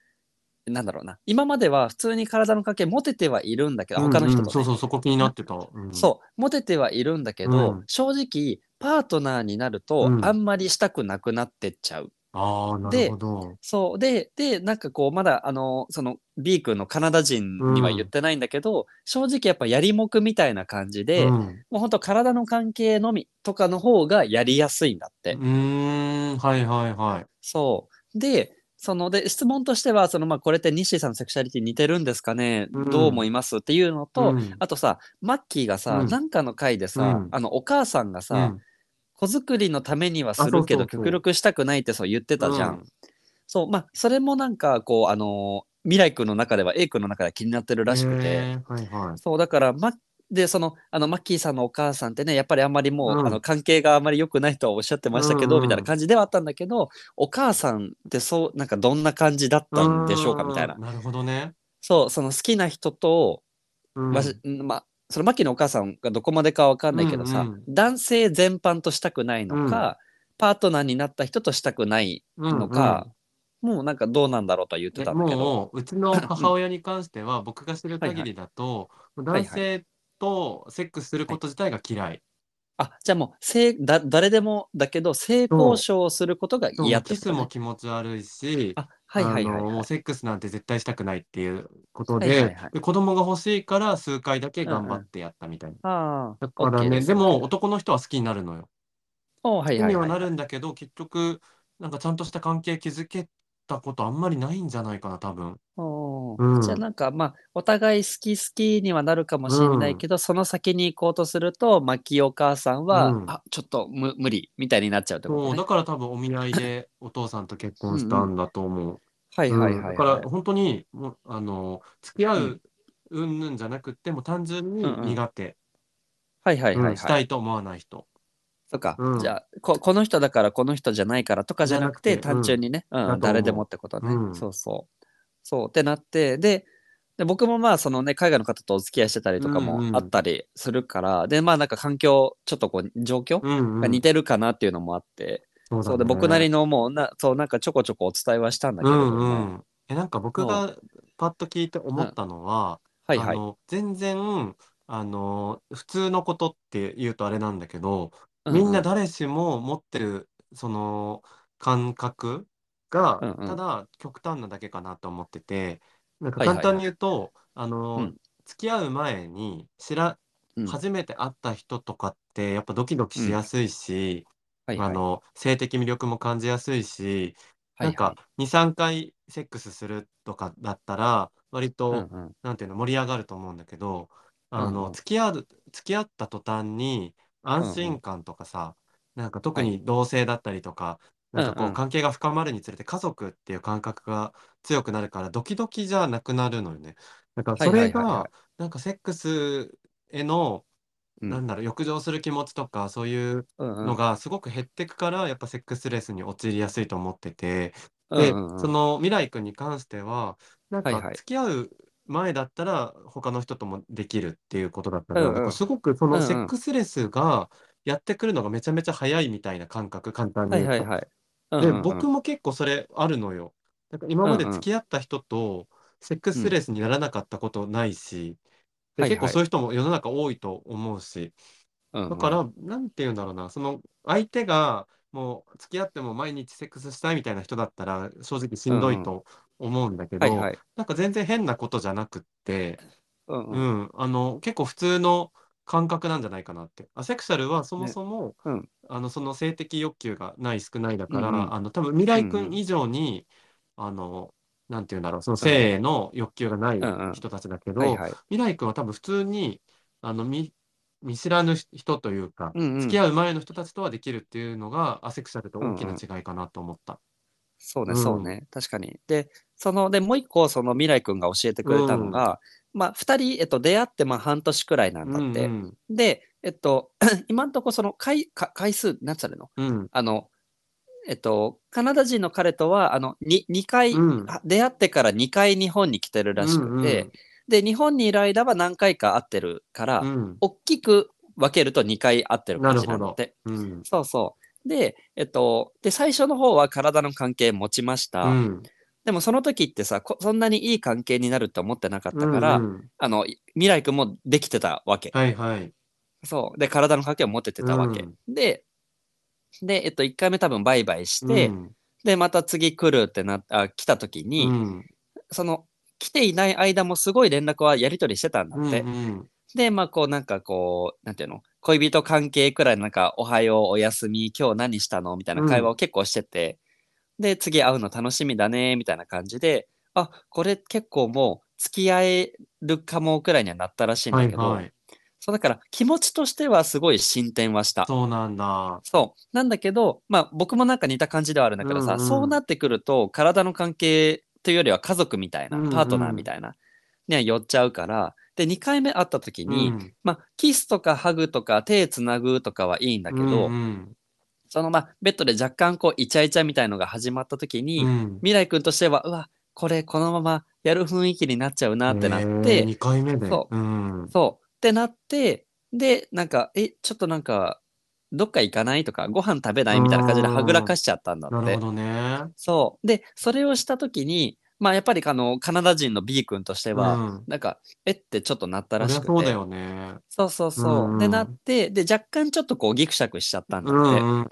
なんだろうな。今までは普通に体の関係持ててはいるんだけど、他の人と、ねうんうんそうそう、そこ気になってた。うんそう、持ててはいるんだけど、うん正直、パートナーになると、うんあんまりしたくなくなってっちゃう。ああ、なでるほど。そう。で、で、なんかこう、まだ、あの、その B 君のカナダ人には言ってないんだけど、正直やっぱやりもくみたいな感じで、うんもうほんと体の関係のみとかの方がやりやすいんだって。うーん、はいはいはい。そう。で、そので質問としては、そのまあこれって西さんのセクシャリティ似てるんですかね、うん。どう思います？っていうのと、うん。あとさ、マッキーがさ、うん。なんかの回でさ、うん。あのお母さんがさ、うん。子作りのためにはするけど極力したくないってそう言ってたじゃん。うん。そう、まあそれもなんかこう、あのー未来君の中では A 君の中では気になってるらしくて、はいはい。そうだから、ま、でそのあのマッキーさんのお母さんってねやっぱりあんまりもう、うん。あの関係があんまり良くないとはおっしゃってましたけど、うんうんみたいな感じではあったんだけどお母さんってそうなんかどんな感じだったんでしょうかみたいな。うん。なるほどね。そうその好きな人と、うん。まあそのマッキーのお母さんがどこまでかわかんないけどさ、うんうん男性全般としたくないのか、パートナーになった人としたくないのか、もうなんかどうなんだろうとは言ってえたんだけど。もううちの母親に関しては僕が知る限りだと男性とセックスすること自体が嫌い。あじゃあもう性だ誰でもだけど性交渉をすることが嫌ってこと、スも、気持ち悪いし、あはいはいはい、あのもはい。うセックスなんて絶対したくないっていうことはいで,、はいはいで子供が欲しいから数回だけ頑張ってやったみたいな。ああ、だから OK ね、すでも男の人は好きになるのよ。おはい。好きにはいなるんだけど、結局、なんかちゃんとした関係築けたことあんまりないんじゃないかな、多分。うんじゃあなんかまあお互い好き好きにはなるかもしれないけど、その先に行こうとするとマキお母さんは、うんあちょっと無無理みたいになっちゃうってことねだ。から多分お見合いで [laughs] お父さんと結婚したんだと思う。はいはいはい、はいから本当にもうあの付き合ううんぬんじゃなくってもう単純にうんうん苦手、はいはいはいはい。うんしたいと思わない人。そっか、うん。じゃあここの人だからこの人じゃないからとかじゃなくて単純にね、うん誰でもってことね、うん。そうそう。そう。ってなってでで僕もまあそのね海外の方とお付き合いしてたりとかもうんうん。あったりするから、でまあなんか環境ちょっとこう状況うんうん。が似てるかなっていうのもあって、そうだそうでね僕なりのもうなそうなんかちょこちょこお伝えはしたんだけども、んうん。えなんか僕がパッと聞いて思ったのは、はいはい。あの全然あの普通のことって言うとあれなんだけど、みんな誰しも持ってるその感覚が、うんうん。ただ極端なだけかなと思ってて、なんかはいはいはい。簡単に言うと、あの、うん。付き合う前に知ら、うん。初めて会った人とかってやっぱドキドキしやすいし、はいはい。あの性的魅力も感じやすいし、はいなんか2、3回セックスするとかだったら割と、はいうんうん。なんていうの盛り上がると思うんだけど、あの、付き合う付き合った途端に安心感とかさ、なんか特に同性だったりとか、なんかこう関係が深まるにつれて家族っていう感覚が強くなるからドキドキじゃなくなるのよね。だからそれがなんかセックスへの、うん。なんだろう欲情する気持ちとかそういうのがすごく減ってくからやっぱセックスレスに陥りやすいと思ってて、うんで、その未来君に関しては、なんか付き合う前だったら他の人ともできるっていうことだったから、うんうん。なんかすごくそのセックスレスがやってくるのがめちゃめちゃ早いみたいな感覚、簡単に言うと。はいはいはい。うんで、僕も結構それあるのよ。なんか今までうんうん付き合った人とセックスレスにならなかったことないし、ではいはい。結構そういう人も世の中多いと思うし、うんうん。だから、なんて言うんだろうな、その相手がもう付き合っても毎日セックスしたいみたいな人だったら正直しんどいと思うんだけど、はいはい。なんか全然変なことじゃなくって、うんううん。ん、あの、結構普通の感覚なんじゃないかなって。アセクシャルはそもそも、うんあの、その性的欲求がない少ないだかんうんあの、多分未来うんうん君以上に、あの、なんて言うんだろう、その性への欲求がないうんうん人たちだけど、はいはい。未来君は多分普通に、あの、見、見知らぬ人というか、うんうん付き合う前の人たちとはできるっていうのが、アセクシャルと大きな違いかなと思った。そうね、うんそうね。確かに。で、その、で、もう一個、その未来くんが教えてくれたのが、まあ、二人、えっと、出会って、まあ、半年くらいなんだって。うんで、えっと、[clears throat] 今んとこ、その回、か回数、なんつうの？うん。うん。あの、えっと、カナダ人の彼とは、あの、に2回、うんあ出会ってから2回日本に来てるらしくて、で、日本にいる間は何回か会ってるから、うんうん。大きく分けると2回会ってる感じなので。うん。そうそう。で、えっと、で、最初の方は体の関係持ちました。うん。でもその時ってさ、こそんなにいい関係になるって思ってなかったから、うんうんあの、い未来君もできてたわけ。はいはい。そう。で、体の関係を持っててたわけ。うんで、で、えっと、1回目多分バイバイして、うんで、また次来るってなあ、来た時に、うんその、来ていない間もすごい連絡はやり取りしてたんだって。うんうんで、まあ、こう、なんかこう、なんていうの、恋人関係くらいなんか、おはよう、おやすみ、今日何したの？みたいな会話を結構してて、で、次会うの楽しみだね、みたいな感じで、あ、これ結構もう、付き合えるかもくらいにはなったらしいんはいだけど、はい。そう、だから、気持ちとしてはすごい進展はした。そうなんだ。そう。なんだけど、まあ、僕もなんか似た感じではあるんだけどさ、うんうんそうなってくると、体の関係というよりは家族みたいな、うんうんパートナーみたいな、には寄っちゃうから、で、2回目会った時に、うんまあ、キスとかハグとか手つなぐとかはいいんだけど、うんうんそのまあ、ベッドで若干こう、イチャイチャみたいのが始まった時に、うん未来君としては、うわ、これこのままやる雰囲気になっちゃうなってなって、2回目で。そううん。そう。ってなって、で、なんか、え、ちょっとなんか、どっか行かないとか、ご飯食べないみたいな感じではぐらかしちゃったんだってなるほ。どね。そう。で、それをしたときに、まあやっぱりあの、カナダ人の B 君としては、うんなんか、えってちょっとなったらしくて。ゃそうだよね。そうそうそう。うんなって、で、若干ちょっとこうギクシャクしちゃったんだうって。んうん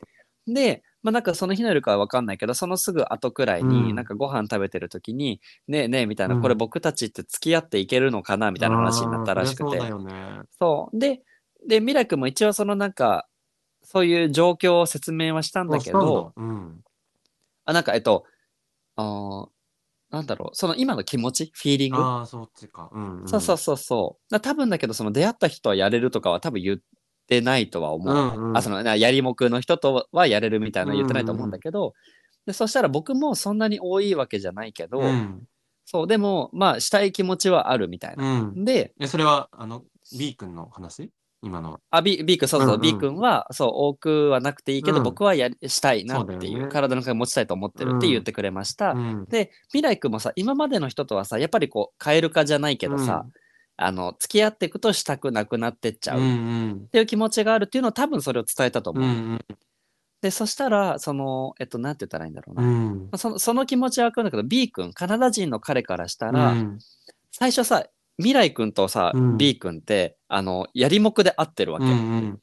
で、まあなんかその日の夜かはわかんないけど、そのすぐ後くらいに、うんなんかご飯食べてる時に、ねえねえみたいな、うんこれ僕たちって付き合っていけるのかなみたいな話になったらしくてそうだよね。そう。で、で、ミラ君も一応そのなんか、そういう状況を説明はしたんだけど、うん。あ、なんか、えっと、あーなんだろう、その今の気持ち、フィーリング？ああ、そっちか。うんうんそうそうそうそう。だ多分だけど、その出会った人はやれるとかは多分言ってないとは思う。うんうんあ、その、なやりもくの人とはやれるみたいな言ってないと思うんだけど、でそしたら僕もそんなに多いわけじゃないけど、うん。そう、でも、まあ、したい気持ちはあるみたいな。うん。で、え、それは、あの、B 君の話？今の。あ、B, B 君、そうそう、うんうん B 君は、そう、多くはなくていいけど、うん僕はやりしたいなっていう、そうね体の感持ちたいと思ってるって言ってくれました。うん。で、未来君もさ、今までの人とはさ、やっぱりこう、カエル化じゃないけどさ、あの、付き合っていくとしたくなくなってっちゃうん、ううっんていう気持ちがあるっていうのを多分それを伝えたとうん。う思う。んで、そしたら、その、えっと、なんて言ったらいいんだろうな。まうん。あそのその気持ちはわかるんだけど、B 君、カナダ人の彼からしたら、うん最初さ、未来君とさ、うん B 君って、あの、やりもくで会ってるわけ。うんうん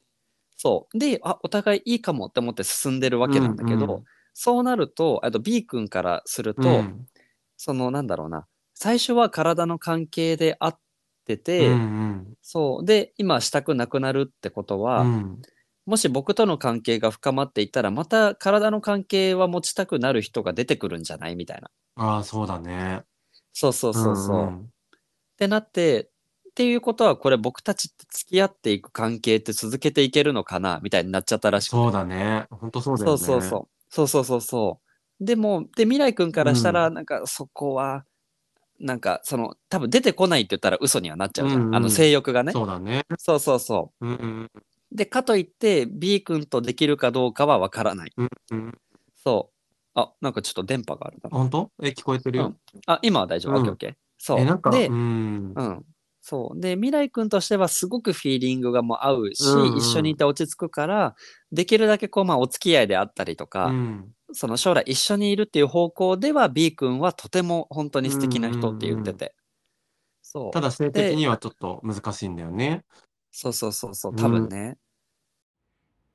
そう。で、あ、お互いいいかもって思って進んでるわけなんだけど、うんうんそうなると、あと B 君からすると、うんその、なんだろうな、最初は体の関係で会ってて、うんそう。で、今したくなくなるってことは、うんもし僕との関係が深まっていったら、また体の関係は持ちたくなる人が出てくるんじゃない？みたいな。ああ、そうだね。そうそうそうそう。んっんてなって、っていうことは、これ僕たちって付き合っていく関係って続けていけるのかなみたいになっちゃったらしくて。そうだね。本当そうだよね。そうそうそう。そうそうそうそう。でも、で、未来君からしたら、なんかそこは、なんかその、多分出てこないって言ったら嘘にはなっちゃうじゃん。うんうんあの性欲がね。そうだね。そうそうそうんうんう。で、かといって B 君とできるかどうかはわからない。うんうん。そう。あ、なんかちょっと電波があるな。本当？え、聞こえてるよ。あ、今は大丈夫。うんオッケーオッケー。そう。え、なんか、で、うん。うん。そう。で、未来君としてはすごくフィーリングがもう合うし、うんうん一緒にいて落ち着くから、できるだけこう、まあ、お付き合いであったりとか、うんその将来一緒にいるっていう方向では B 君はとても本当に素敵な人って言ってて。そう。ただ性的にはちょっと難しいんだよね。そうそうそうそう、多分ね。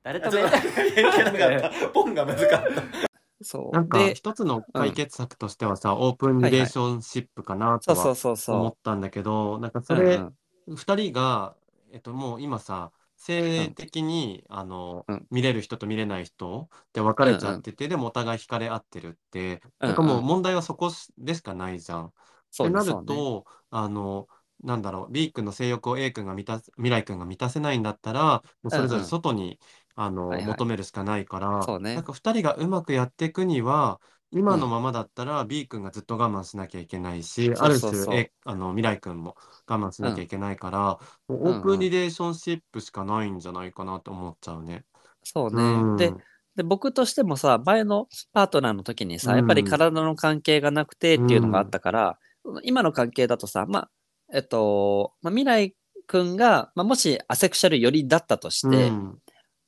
誰とも言えなかった。[laughs] ポンが難かった。そう。なんかで、一つの解決策としてはさ、オープンリレーションシップかなとそうそうはそうそ思ったんだけど、なんかそう。うんれ、うん。二人が、えっと、もう今さ、性的に、あの、うん。見れる人と見れない人って分かれちゃってて、でもお互い惹かれ合ってるって、なんかもう問題はそこでしかないじゃん。ってなるそうね。と、あの、なんだろう、B 君の性欲を A 君が満たす、未来君が満たせないんだったら、もうそれぞれうんうん。外に、あの、はいはい。求めるしかないから、そうね。なんか二人がうまくやっていくには、今のままだったら B 君がずっと我慢しなきゃいけないし、ある種、A、あの、未来君も我慢しなきゃいけないから、もううんオープンリレーションシップしかないんじゃないかなと思っちゃうね。そううん。ね。で、で、僕としてもさ、前のパートナーの時にさ、うんやっぱり体の関係がなくてっていうのがあったから、今の関係だとさ、まあ、えっと、まあ、未来くんが、まあ、もしアセクシャル寄りだったとして、うん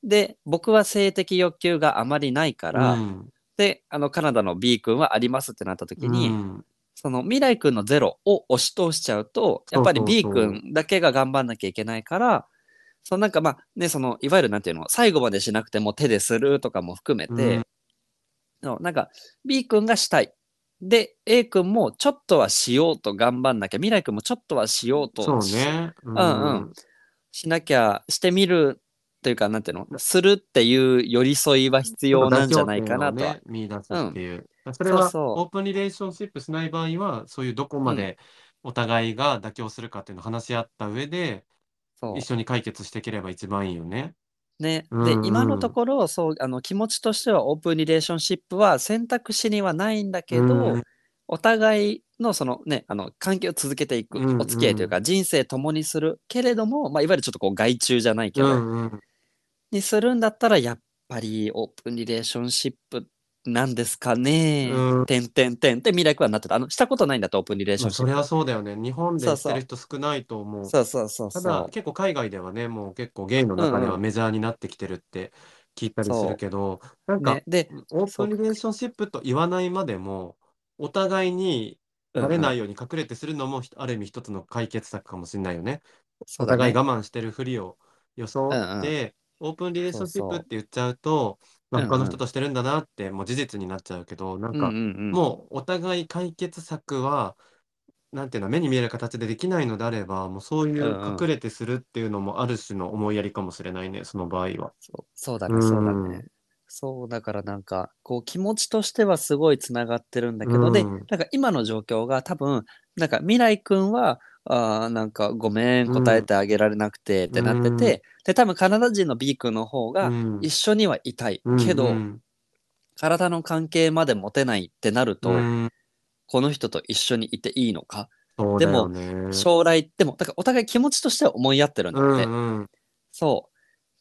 で、僕は性的欲求があまりないから、うん。で、あの、カナダの B 君はありますってなった時に、うん。その未来君のゼロを押し通しちゃうと、やっぱり B 君だけが頑張んなきゃいけないから、そのなんかまあね、そのいわゆるなんていうの、最後までしなくても手でするとかも含めて、うん。のなんか B 君がしたい。で、A 君もちょっとはしようと頑張んなきゃ、未来君もちょっとはしようそうとし,、ね。ううん。しなきゃ、してみるというか、なんていうの、するっていう寄り添いは必要なんじゃないかなとは。ね、見出すっていう。それはそうそう。オープンリレーションシップしない場合は、そういうどこまでお互いが妥協するかっていうのを話し合った上で、そう。一緒に解決していければ一番いいよね。ね、うんうん。で今のところそうあの気持ちとしてはオープンリレーションシップは選択肢にはないんだけど、うんお互いのそのねあの関係を続けていく、うんうん。お付き合いというか人生共にするけれども、まあ、いわゆるちょっとこう外注じゃないけうど、んうん。にするんだったらやっぱりオープンリレーションシップなんですかね。うんてんてんてんって未来君はなってたあのしたことないんだとオープンリレーションシップ。まあそれはそうだよね。日本でそうそうしてる人少ないと思う。そうそうそうただ。結構海外ではね、もう結構ゲイの中ではメジャーになってきてるって聞いたりするけど、なんかね、で、オープンリレーションシップと言わないまでも、お互いにバレないように隠れてするのも、ある意味一つの解決策かもしれないよね。お互い我慢してるふりを装って、オープンリレーションシップって言っちゃうと、まあ、他の人としてるんだなって、もう事実になっちゃうけど、なんか、もうお互い解決策は、なんていうの、目に見える形でできないのであれば、もうそういう隠れてするっていうのもある種の思いやりかもしれないね、その場合は。そうそうだね、そうだうんね。そう、だからなんか、こう気持ちとしてはすごいつながってるんだけど、で、うん。なんか今の状況が多分、なんか未来くんは、あーなんかごめん、うん答えてあげられなくてってなってて、で、多分カナダ人の B 君の方がうん一緒にはいたい。うんけど、うん体の関係まで持てないってなると、うんこの人と一緒にいていいのか、そうだよね。将来、でも、だからお互い気持ちとしては思い合ってるんだよね。うんうんそう。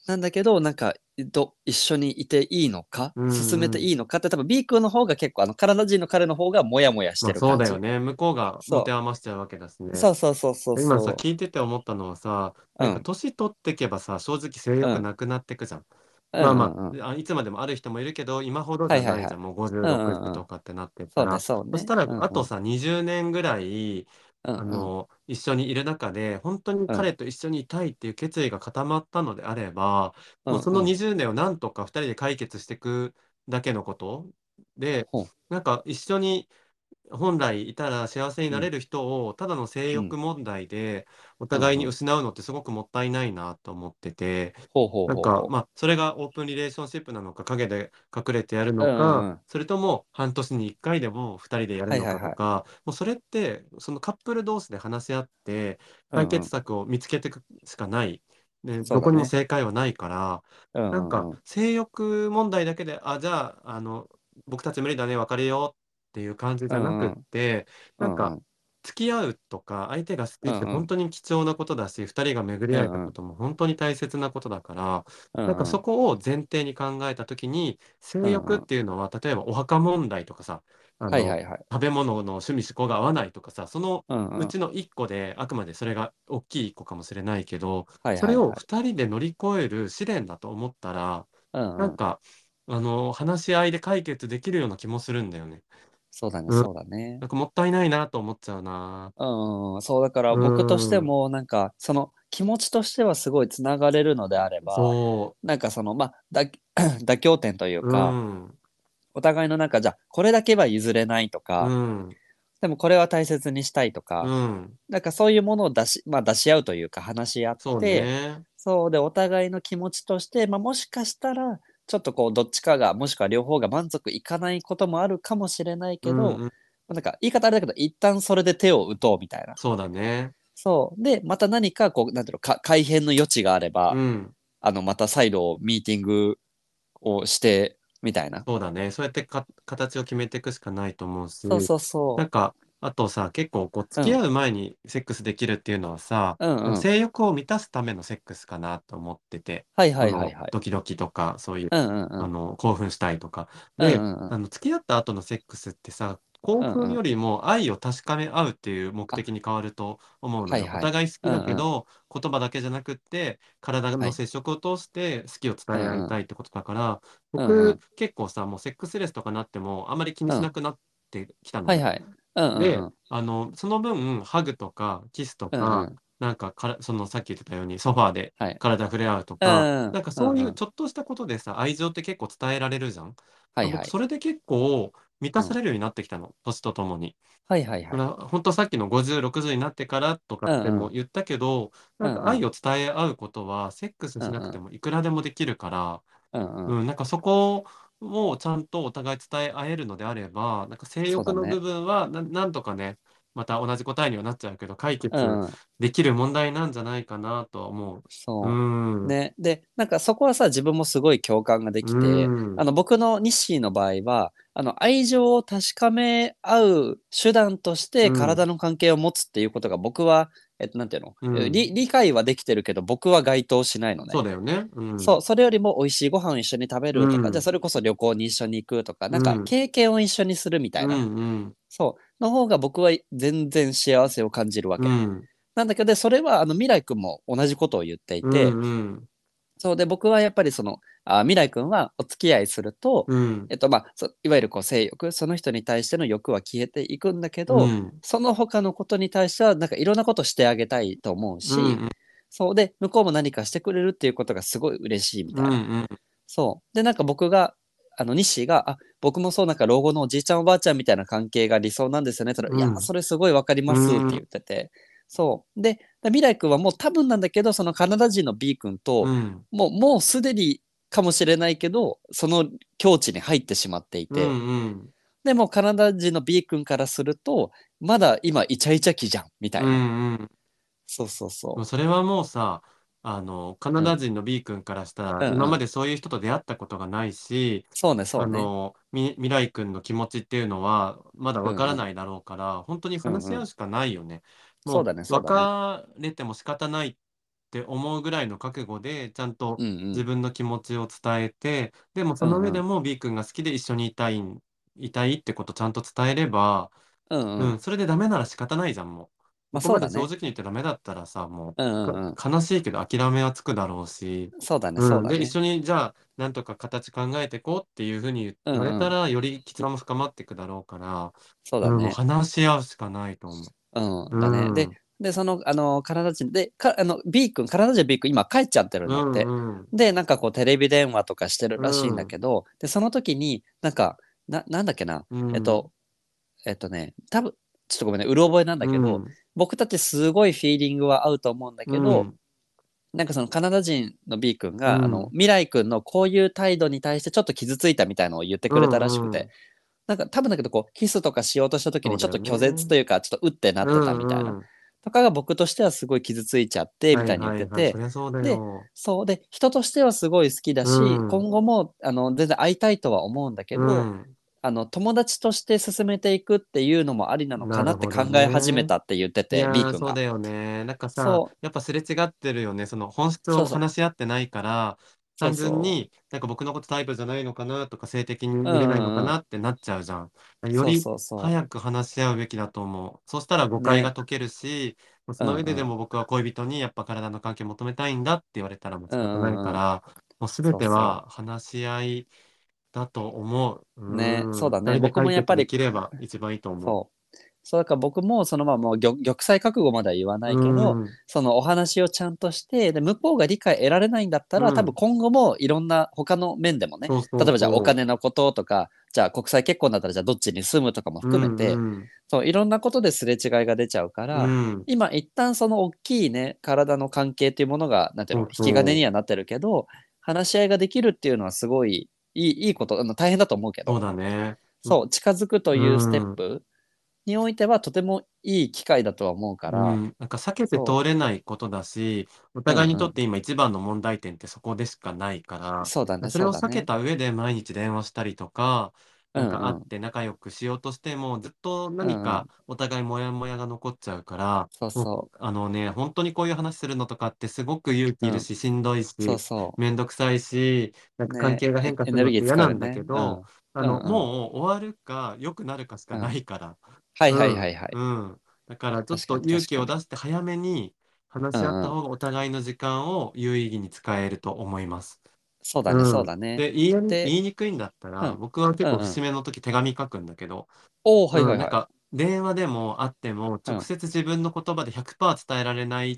なんだけど、なんか、ど一緒にいていいのか、うんうん進めていいのかって、多分 B 君の方が結構、あの、カナダ人の彼の方がモヤモヤしてまあ、る感じ。そうだよね。向こうが持て余しちゃうわけだしね。そうそうそうそうそう。今さ、聞いてて思ったのはさ、うんなんか年取ってけばさ、正直性欲なくなってくじゃん。うんまあまあ、あいつまでもある人もいるけど、今ほどじゃないじゃん。はいはいはいもう50、んうんうん60とかってなってそうね、たら。そうね。そしたら、あと、さ、20年ぐらい、うんうん。あの、一緒にいる中で、本当に彼と一緒にいたいっていう決意が固まったのであれば、もうそのうんうん20年をなんとか2人で解決していくだけのことでほう、なんか一緒に本来いたら幸せになれる人を、ただの性欲問題でお互いに失うのってすごくもったいないなと思ってて、ほうほうなんかほう。ほう。まあそれがオープンリレーションシップなのか陰で隠れてやるのうんうんうん。か、それとも半年に1回でも2人でやるのかとか、もうそれってそのカップル同士で話し合って解決策を見つけていくしかない。でそどこにも正解はないから、うんうんうん。なんか性欲問題だけで、あ、じゃあ、あの、僕たち無理だね、別れようっていう感じじゃなくって、なんか、付き合うとか、相手が好きってうんうん。本当に貴重なことだし、二人が巡り合えたことも本当に大切なことだから、うなんかそこを前提に考えたときに、性欲っていうのは、例えばお墓問題とかさ、あのはいはいはい。食べ物の趣味嗜好が合わないとかさ、そのうんうん。うちの一個で、あくまでそれが大きい一個かもしれないけど、はいはいはい。それを二人で乗り越える試練だと思ったら、うんうん。なんか、あの、話し合いで解決できるような気もするんだよね。そうだね、うんそうだねなん。かもったいないなと思っちゃうな。うんうん、そうだから僕としてもなんかその気持ちとしてはすごいつながれるのであればそなんかそのまあだ [clears throat] 妥協点というう。うか、ん。お互いのなんかじゃあこれだけは譲れないとか、うん。でもこれは大切にしたいとか、うん。なんかそういうものを出し,、まあ、出し合うというか話し合ってそうね。そうでお互いの気持ちとして、まあ、もしかしたらちょっとこうどっちかがもしくは両方が満足いかないこともあるかもしれないけど、うんうんなんか言い方あれだけど一旦それで手を打とうみたいなそうだね。そうでまた何かこうなんていうのか改変の余地があれば、うん。あのまた再度ミーティングをしてみたいなそうだね。そうやってか形を決めていくしかないと思うし。そうそうそなんか、あとさ、結構こう、付き合う前にセックスできるっていうのはさ、うんうん。性欲を満たすためのセックスかなと思ってて、はいはいはいはい。ドキドキとか、そういう、うんうんうん。あの、興奮したいとか。うんで、うんうん。あの、付き合った後のセックスってさ、興奮よりも愛を確かめ合うっていう目的に変わると思うのよ。はいはい。お互い好きだけど、言葉だけじゃなくって、体はい。の接触を通して好きを伝え合いたいってことだから、うんうん。僕、結構さ、もうセックスレスとかなっても、あんまり気にしなくなってきたのね。はいはいでうん、あの、その分、ハグとか、キスとうんうか、ん。なんかから、そのさっき言ってたように、ソファーではい。体触れ合うとうんか、うんなんかそううんうんいうちょっとしたことでさ、愛情って結構伝えられるじゃん？僕、はいはい。それで結構満たされるようになってきたの、年とともに。はいはいはい。本当さっきの50、60になってからとかってうんうんも言ったけど、なんうんうん。か愛を伝え合うことは、セックスしなくてもいくらでもできるから、うんうん。うん、なんかそこをちゃんとお互い伝え合えるのであれば、なんか性欲の部分はな、なんとかね、また同じ答えにはなっちゃうけど、解決できる問題なんじゃないかなとは思う。そう。う、ん。ね。でなんかそこはさ自分もすごい共感ができて、うん。あの僕のニッシーの場合はあの愛情を確かめ合う手段としてうん。体の関係を持つっていうことが僕は、えっとなんていうの、うん理理解はできてるけど僕は該当しないのね。そうだよね。うん。そう、それよりも美味しいご飯を一緒に食べるとか、うんじゃあそれこそ旅行に一緒に行くとか、なんかうん経験を一緒にするみたいな、うんうん。そう、の方が僕は全然幸せを感じるわけ。うん。なんだけど、でそれはあの未来君も同じことを言っていて、うんうん。そうで僕はやっぱりそのあ未来君はお付き合いすると、うん。えっとまあ、そいわゆるこう性欲その人に対しての欲は消えていくんだけど、うん。その他のことに対してはなんかいろんなことしてあげたいと思うし、うんそうで向こうも何かしてくれるっていうことがすごい嬉しいみたいな。うんうん。そう。でなんか僕があの西があ僕もそうなんか老後のおじいちゃんおばあちゃんみたいな関係が理想なんですよねって言ったら、うん。いやそれすごいわかりますって言ってて、そう。で未来君はもう多分なんだけどそのカナダ人の B 君と、うん。もうもうすでにかもしれないけどその境地に入ってしまっていて、うんうん。でもカナダ人の B 君からするとまだ今イチャイチャ期じゃんみたいな、うんうん。そうそうそもうそれはもうさ、あの、カナダ人の B 君からしたら、うん。うん今までそういう人と出会ったことがないし、うそうねそうね。あの、み、未来君の気持ちっていうのは、まだわからないだろうから、本当に話し合うしかないよね。もそうだねそうだ別れても仕方ないって思うぐらいの覚悟で、ちゃんとうんうん。自分の気持ちを伝えて、でもその上でも B 君が好きで一緒にいたいん、いたいってことちゃんと伝えれば、うんううんん、それでダメなら仕方ないじゃん、もう。まあここまでそうだね。正直に言ってダメだったらさ、もう、うんうんうん。か悲しいけど諦めはつくだろうし、そうだねうんそうで、一緒にじゃあ、なんとか形考えてこうっていうふうに言われたら、より絆も深まっていくだろうから、うん、そうだね話し合うしかないと思うん、う。だね。うん。で、で、その、あの、カナダ人で、かあの、B 君、カナダ人 B 君、今帰っちゃってるんだって。うんうんで、なんかこう、テレビ電話とかしてるらしいんだけど、で、その時に、なんか、な、なんだっけな、うん。えっと、えっとね、多分ちょっとごめんね、うろ覚えなんだけど、うん。僕たちすごいフィーリングは合うと思うんだけど、うん。なんかそのカナダ人の B 君が、うん。あの、未来君のこういう態度に対してちょっと傷ついたみたいのを言ってくれたらしくて、うんうんなんか多分だけど、こう、キスとかしようとした時にちょっと拒絶というか、ちょっとうってなってたみたいな。とかが僕としてはすごい傷ついちゃって、みたいに言ってて、はいはいはいそうで、人としてはすごい好きだし、うん。今後もあの全然会いたいとは思うんだけど、うん。あの友達として進めていくっていうのもありなのかなって考え始めたって言ってて、いや B ー君が。そうだよね。なんかさそ、やっぱすれ違ってるよね。その本質を話し合ってないから、単純になんか僕のことタイプじゃないのかなとか性的に見れないのかなってなっちゃうじゃん。よりそうそうそう早く話し合うべきだと思う。そしたら誤解が解けるし、その上ででも僕は恋人にやっぱ体の関係求めたいんだって言われたらもう仕方ないから、もうすべては話し合いだと思う。ねんそうだね二人で僕もやっぱりできれば一番いいと思うそうだから僕もそのまあもう玉玉砕覚悟までは言わないけど、うん。そのお話をちゃんとしてで向こうが理解得られないんだったら、うん。多分今後もいろんな他の面でもね例えばじゃあお金のこととかじゃあ国際結婚だったらじゃあどっちに住むとかも含めて、うんそういろんなことですれ違いが出ちゃうから、うん。今一旦その大きいね体の関係っていうものがなんていうの引き金にはなってるけど話し合いができるっていうのはすごいいいいいことあの大変だと思うけど。そうだね。そう近づくというステップにおいてはとてもいい機会だとは思うから、うん、なんか避けて通れないことだし、お互いにとって今一番の問題点ってそこでしかないから、そうだねそれをうだね。避けた上で毎日電話したりとか、なんかうん。うん会って仲良くしようとしても、ずっと何かお互いモヤモヤが残っちゃうから、そうそもうあのね、本当にこういう話するのとかってすごく勇気いるし、しんどいし、うそうそう。めんどくさいし、なんかね関係が変化するのって嫌なんだけど、あの、うんうん。もう終わるか良くなるかしかないから、はいはいはいはい。うん。だからちょっと確かに勇気を出して早めに話し合った方がお互いの時間を有意義に使えると思います。そうだね、うんそうだね。で、言いで言いにくいんだったら、うん僕は結構うんうん節目の時手紙書くんだけど、おおはいはいはい。うんなんか電話でも会っても直接自分の言葉で100%伝えられないっ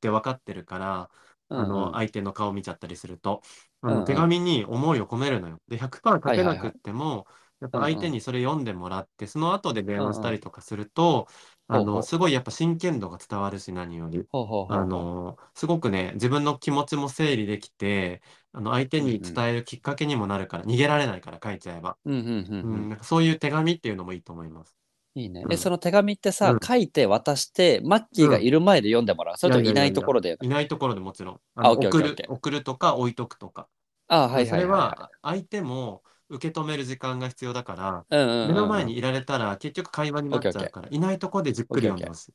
て分かってるから、あの相手の顔見ちゃったりすると、あうんうんの手紙に思いを込めるのよ。で、100%書けなくっても、やっぱ相手にそれ読んでもらって、その後で電話したりとかすると、あの、すごいやっぱ真剣度が伝わるし、何より。あの、すごくね、自分の気持ちも整理できて、あの、相手に伝えるきっかけにもなるから、逃げられないから書いちゃえば。うんなんかそういう手紙っていうのもいいと思います。いいね。え、うんその手紙ってさ、うん書いて渡して、マッキーがいる前で読んでもらう？それといないところで。いないところでもちろん。送る送るとか置いとくとか。あはいはいはい、それはは相手も受け止める時間が必要だから、い。うんうんうんうん目の前にいられたら結局会話になっちゃうから、いないところでじっくり読んでほしい。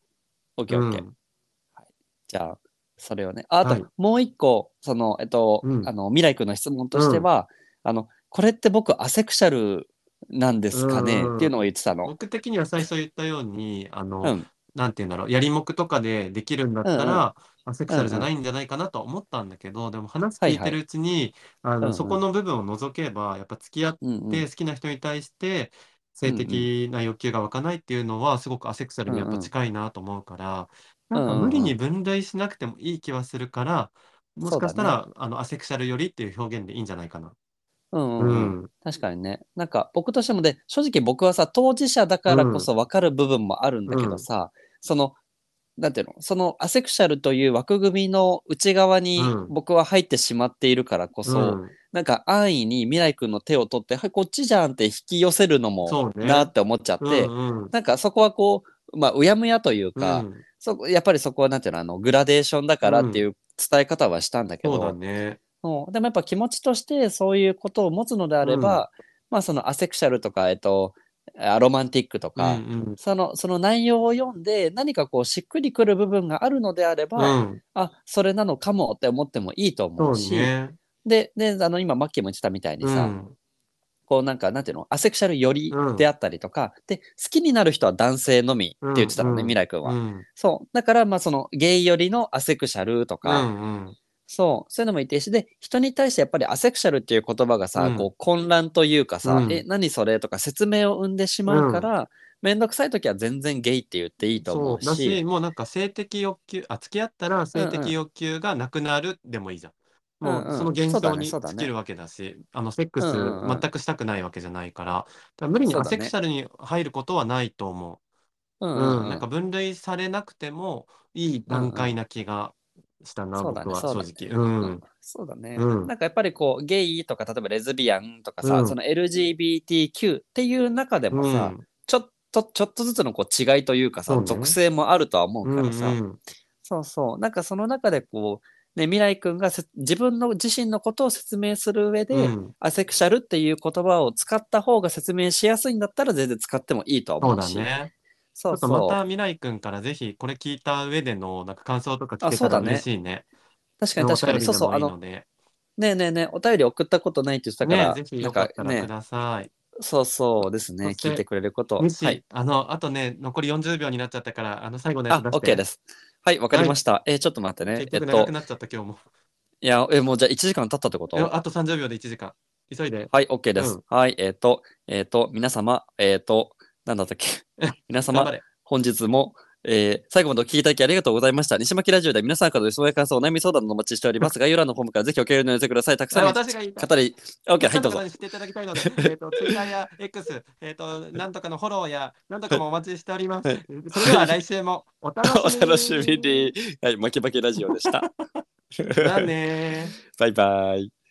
オッケーオッケー。うんじゃあ、それをね。ああと、はいもう一個、その、えっと、うんあの、未来君の質問としては、あの、これって僕アセクシャルなんですかね、うんっていうのを言ってたの。僕的には最初言ったように、あの、うん。なんて言うんだろう、やりもくとかでできるんだったうんうん。ら、アセクシャルじゃないんじゃないかなとは思ったんだけど、でも話聞いてるうちに、あの、うんうん。そこの部分を除けば、やっぱ付き合っうんうん。て好きな人に対して性的な欲求が湧かないっていうのはすごくアセクシャルにやっぱ近いなと思うから、なんか無理に分類しなくてもいい気はするから、もしかしたら、あのアセクシャルよりっていう表現でいいんじゃないかな。うんううん。うん。ん。確かにね。なんか僕としてもで、正直僕はさ、当事者だからこそ分かる部分もあるんだけどさ、その、なんていうの、そのアセクシャルという枠組みの内側にうん。僕は入ってしまっているからこそ、うん。なんか安易に未来君の手を取って、はい、こっちじゃんって引き寄せるのもなって思っちゃって、うんうん。なんかそこはこう、まあ、うやむやというか、うん。そこやっぱりそこはなんていうの、あの、グラデーションだからっていう伝え方はしたんだけど、そうだね。う。んでもやっぱ気持ちとしてそういうことを持つのであれば、まあそのアセクシャルとか、えっと、アロマンティックとうんか、うん。そのその内容を読んで何かこうしっくりくる部分があるのであれば、うん、あそれなのかもって思ってもいいと思そううし、ね。でであの今マッキーも言ってたみたいにさ、うん。こうなんかなんていうのアセクシャル寄りうんであったりとか、で好きになる人は男性のみって言ってたのね、うん。未来君は、うんそう。だからまあそのゲイ寄りのアセクシャルとうか、んうんそう、そういうのもいてし、で、人に対してやっぱりアセクシャルっていう言葉がさ、うん。こう混乱というかさ、うん。え、何それとか説明を生んでしまうから、めんどくさい時は全然ゲイって言っていいと思そううだし、し、もうなんか性的欲求、あ、付き合ったら性的欲求がなくなるでもいいじゃん。もうんうん。うその現そうだ象にねそうだね。尽きるわけだし、あのセックスうんうんうん。全くしたくないわけじゃないから、だから無理にそうだね。アセクシャルに入ることはないと思う。うんうん、うん。なんか分類されなくてもいい段階な気がしたな、そうだね僕は正直。ねうん。そうだね、うんなんかやっぱりこう、ゲイとか、例えばレズビアンとかさ、うんその LGBTQ っていう中でもさ、うんちょっと、ちょっとずつのこう違いというかさ、ね属性もあるとは思ううんからさ、うんそうそう。なんかその中でこう、ね、未来君がせ自分の自身のことを説明する上で、うんアセクシャルっていう言葉を使った方が説明しやすいんだったら全然使ってもいいと思うし。だね。ちそうょっとま。た未来くんからぜひこれ聞いた上でのなんか感想とか聞けたらあそうだね嬉しいね。確かに確かに。そうそう。あの、お便りでもいいのでねえねえねえ、お便り送ったことないって言ってたから、ね、ぜひなんよかかねったらく、ださい。そうそうですね。そして聞いてくれること。西、はい。あの、あとね、残り40秒になっちゃったから、あの、最後のやあ、つ出して。OK です。はい、わかりました。えーちょっと待ってね。結えっと、局長くなっちゃった今日も。いや、え、もうじゃあ1時間経ったってこと？えあと30秒で1時間。急いで。はい、OK です。うんはい、えっ、と、えっ、と、皆様、えっ、と、なんだったっけ？[laughs] 皆様。本日も、えー最後までお聞きいただきありがとうございました。西巻ラジオでは皆さんからの質問や感想、お悩み相談のお待ちしております。[laughs] 概要欄のフォームからぜひお気軽にお寄せください。たくさんの私が言いたい。語り、OK、はい、どうぞ知っていただきたいので、えっと、ツイッターや X、えっと、なんとかのフォローや、なんとかもお待ちしております。それでは来週もお楽おしみに。楽しみに。はい、巻き巻きラジオでした。[laughs] じゃあねー。バイバイ。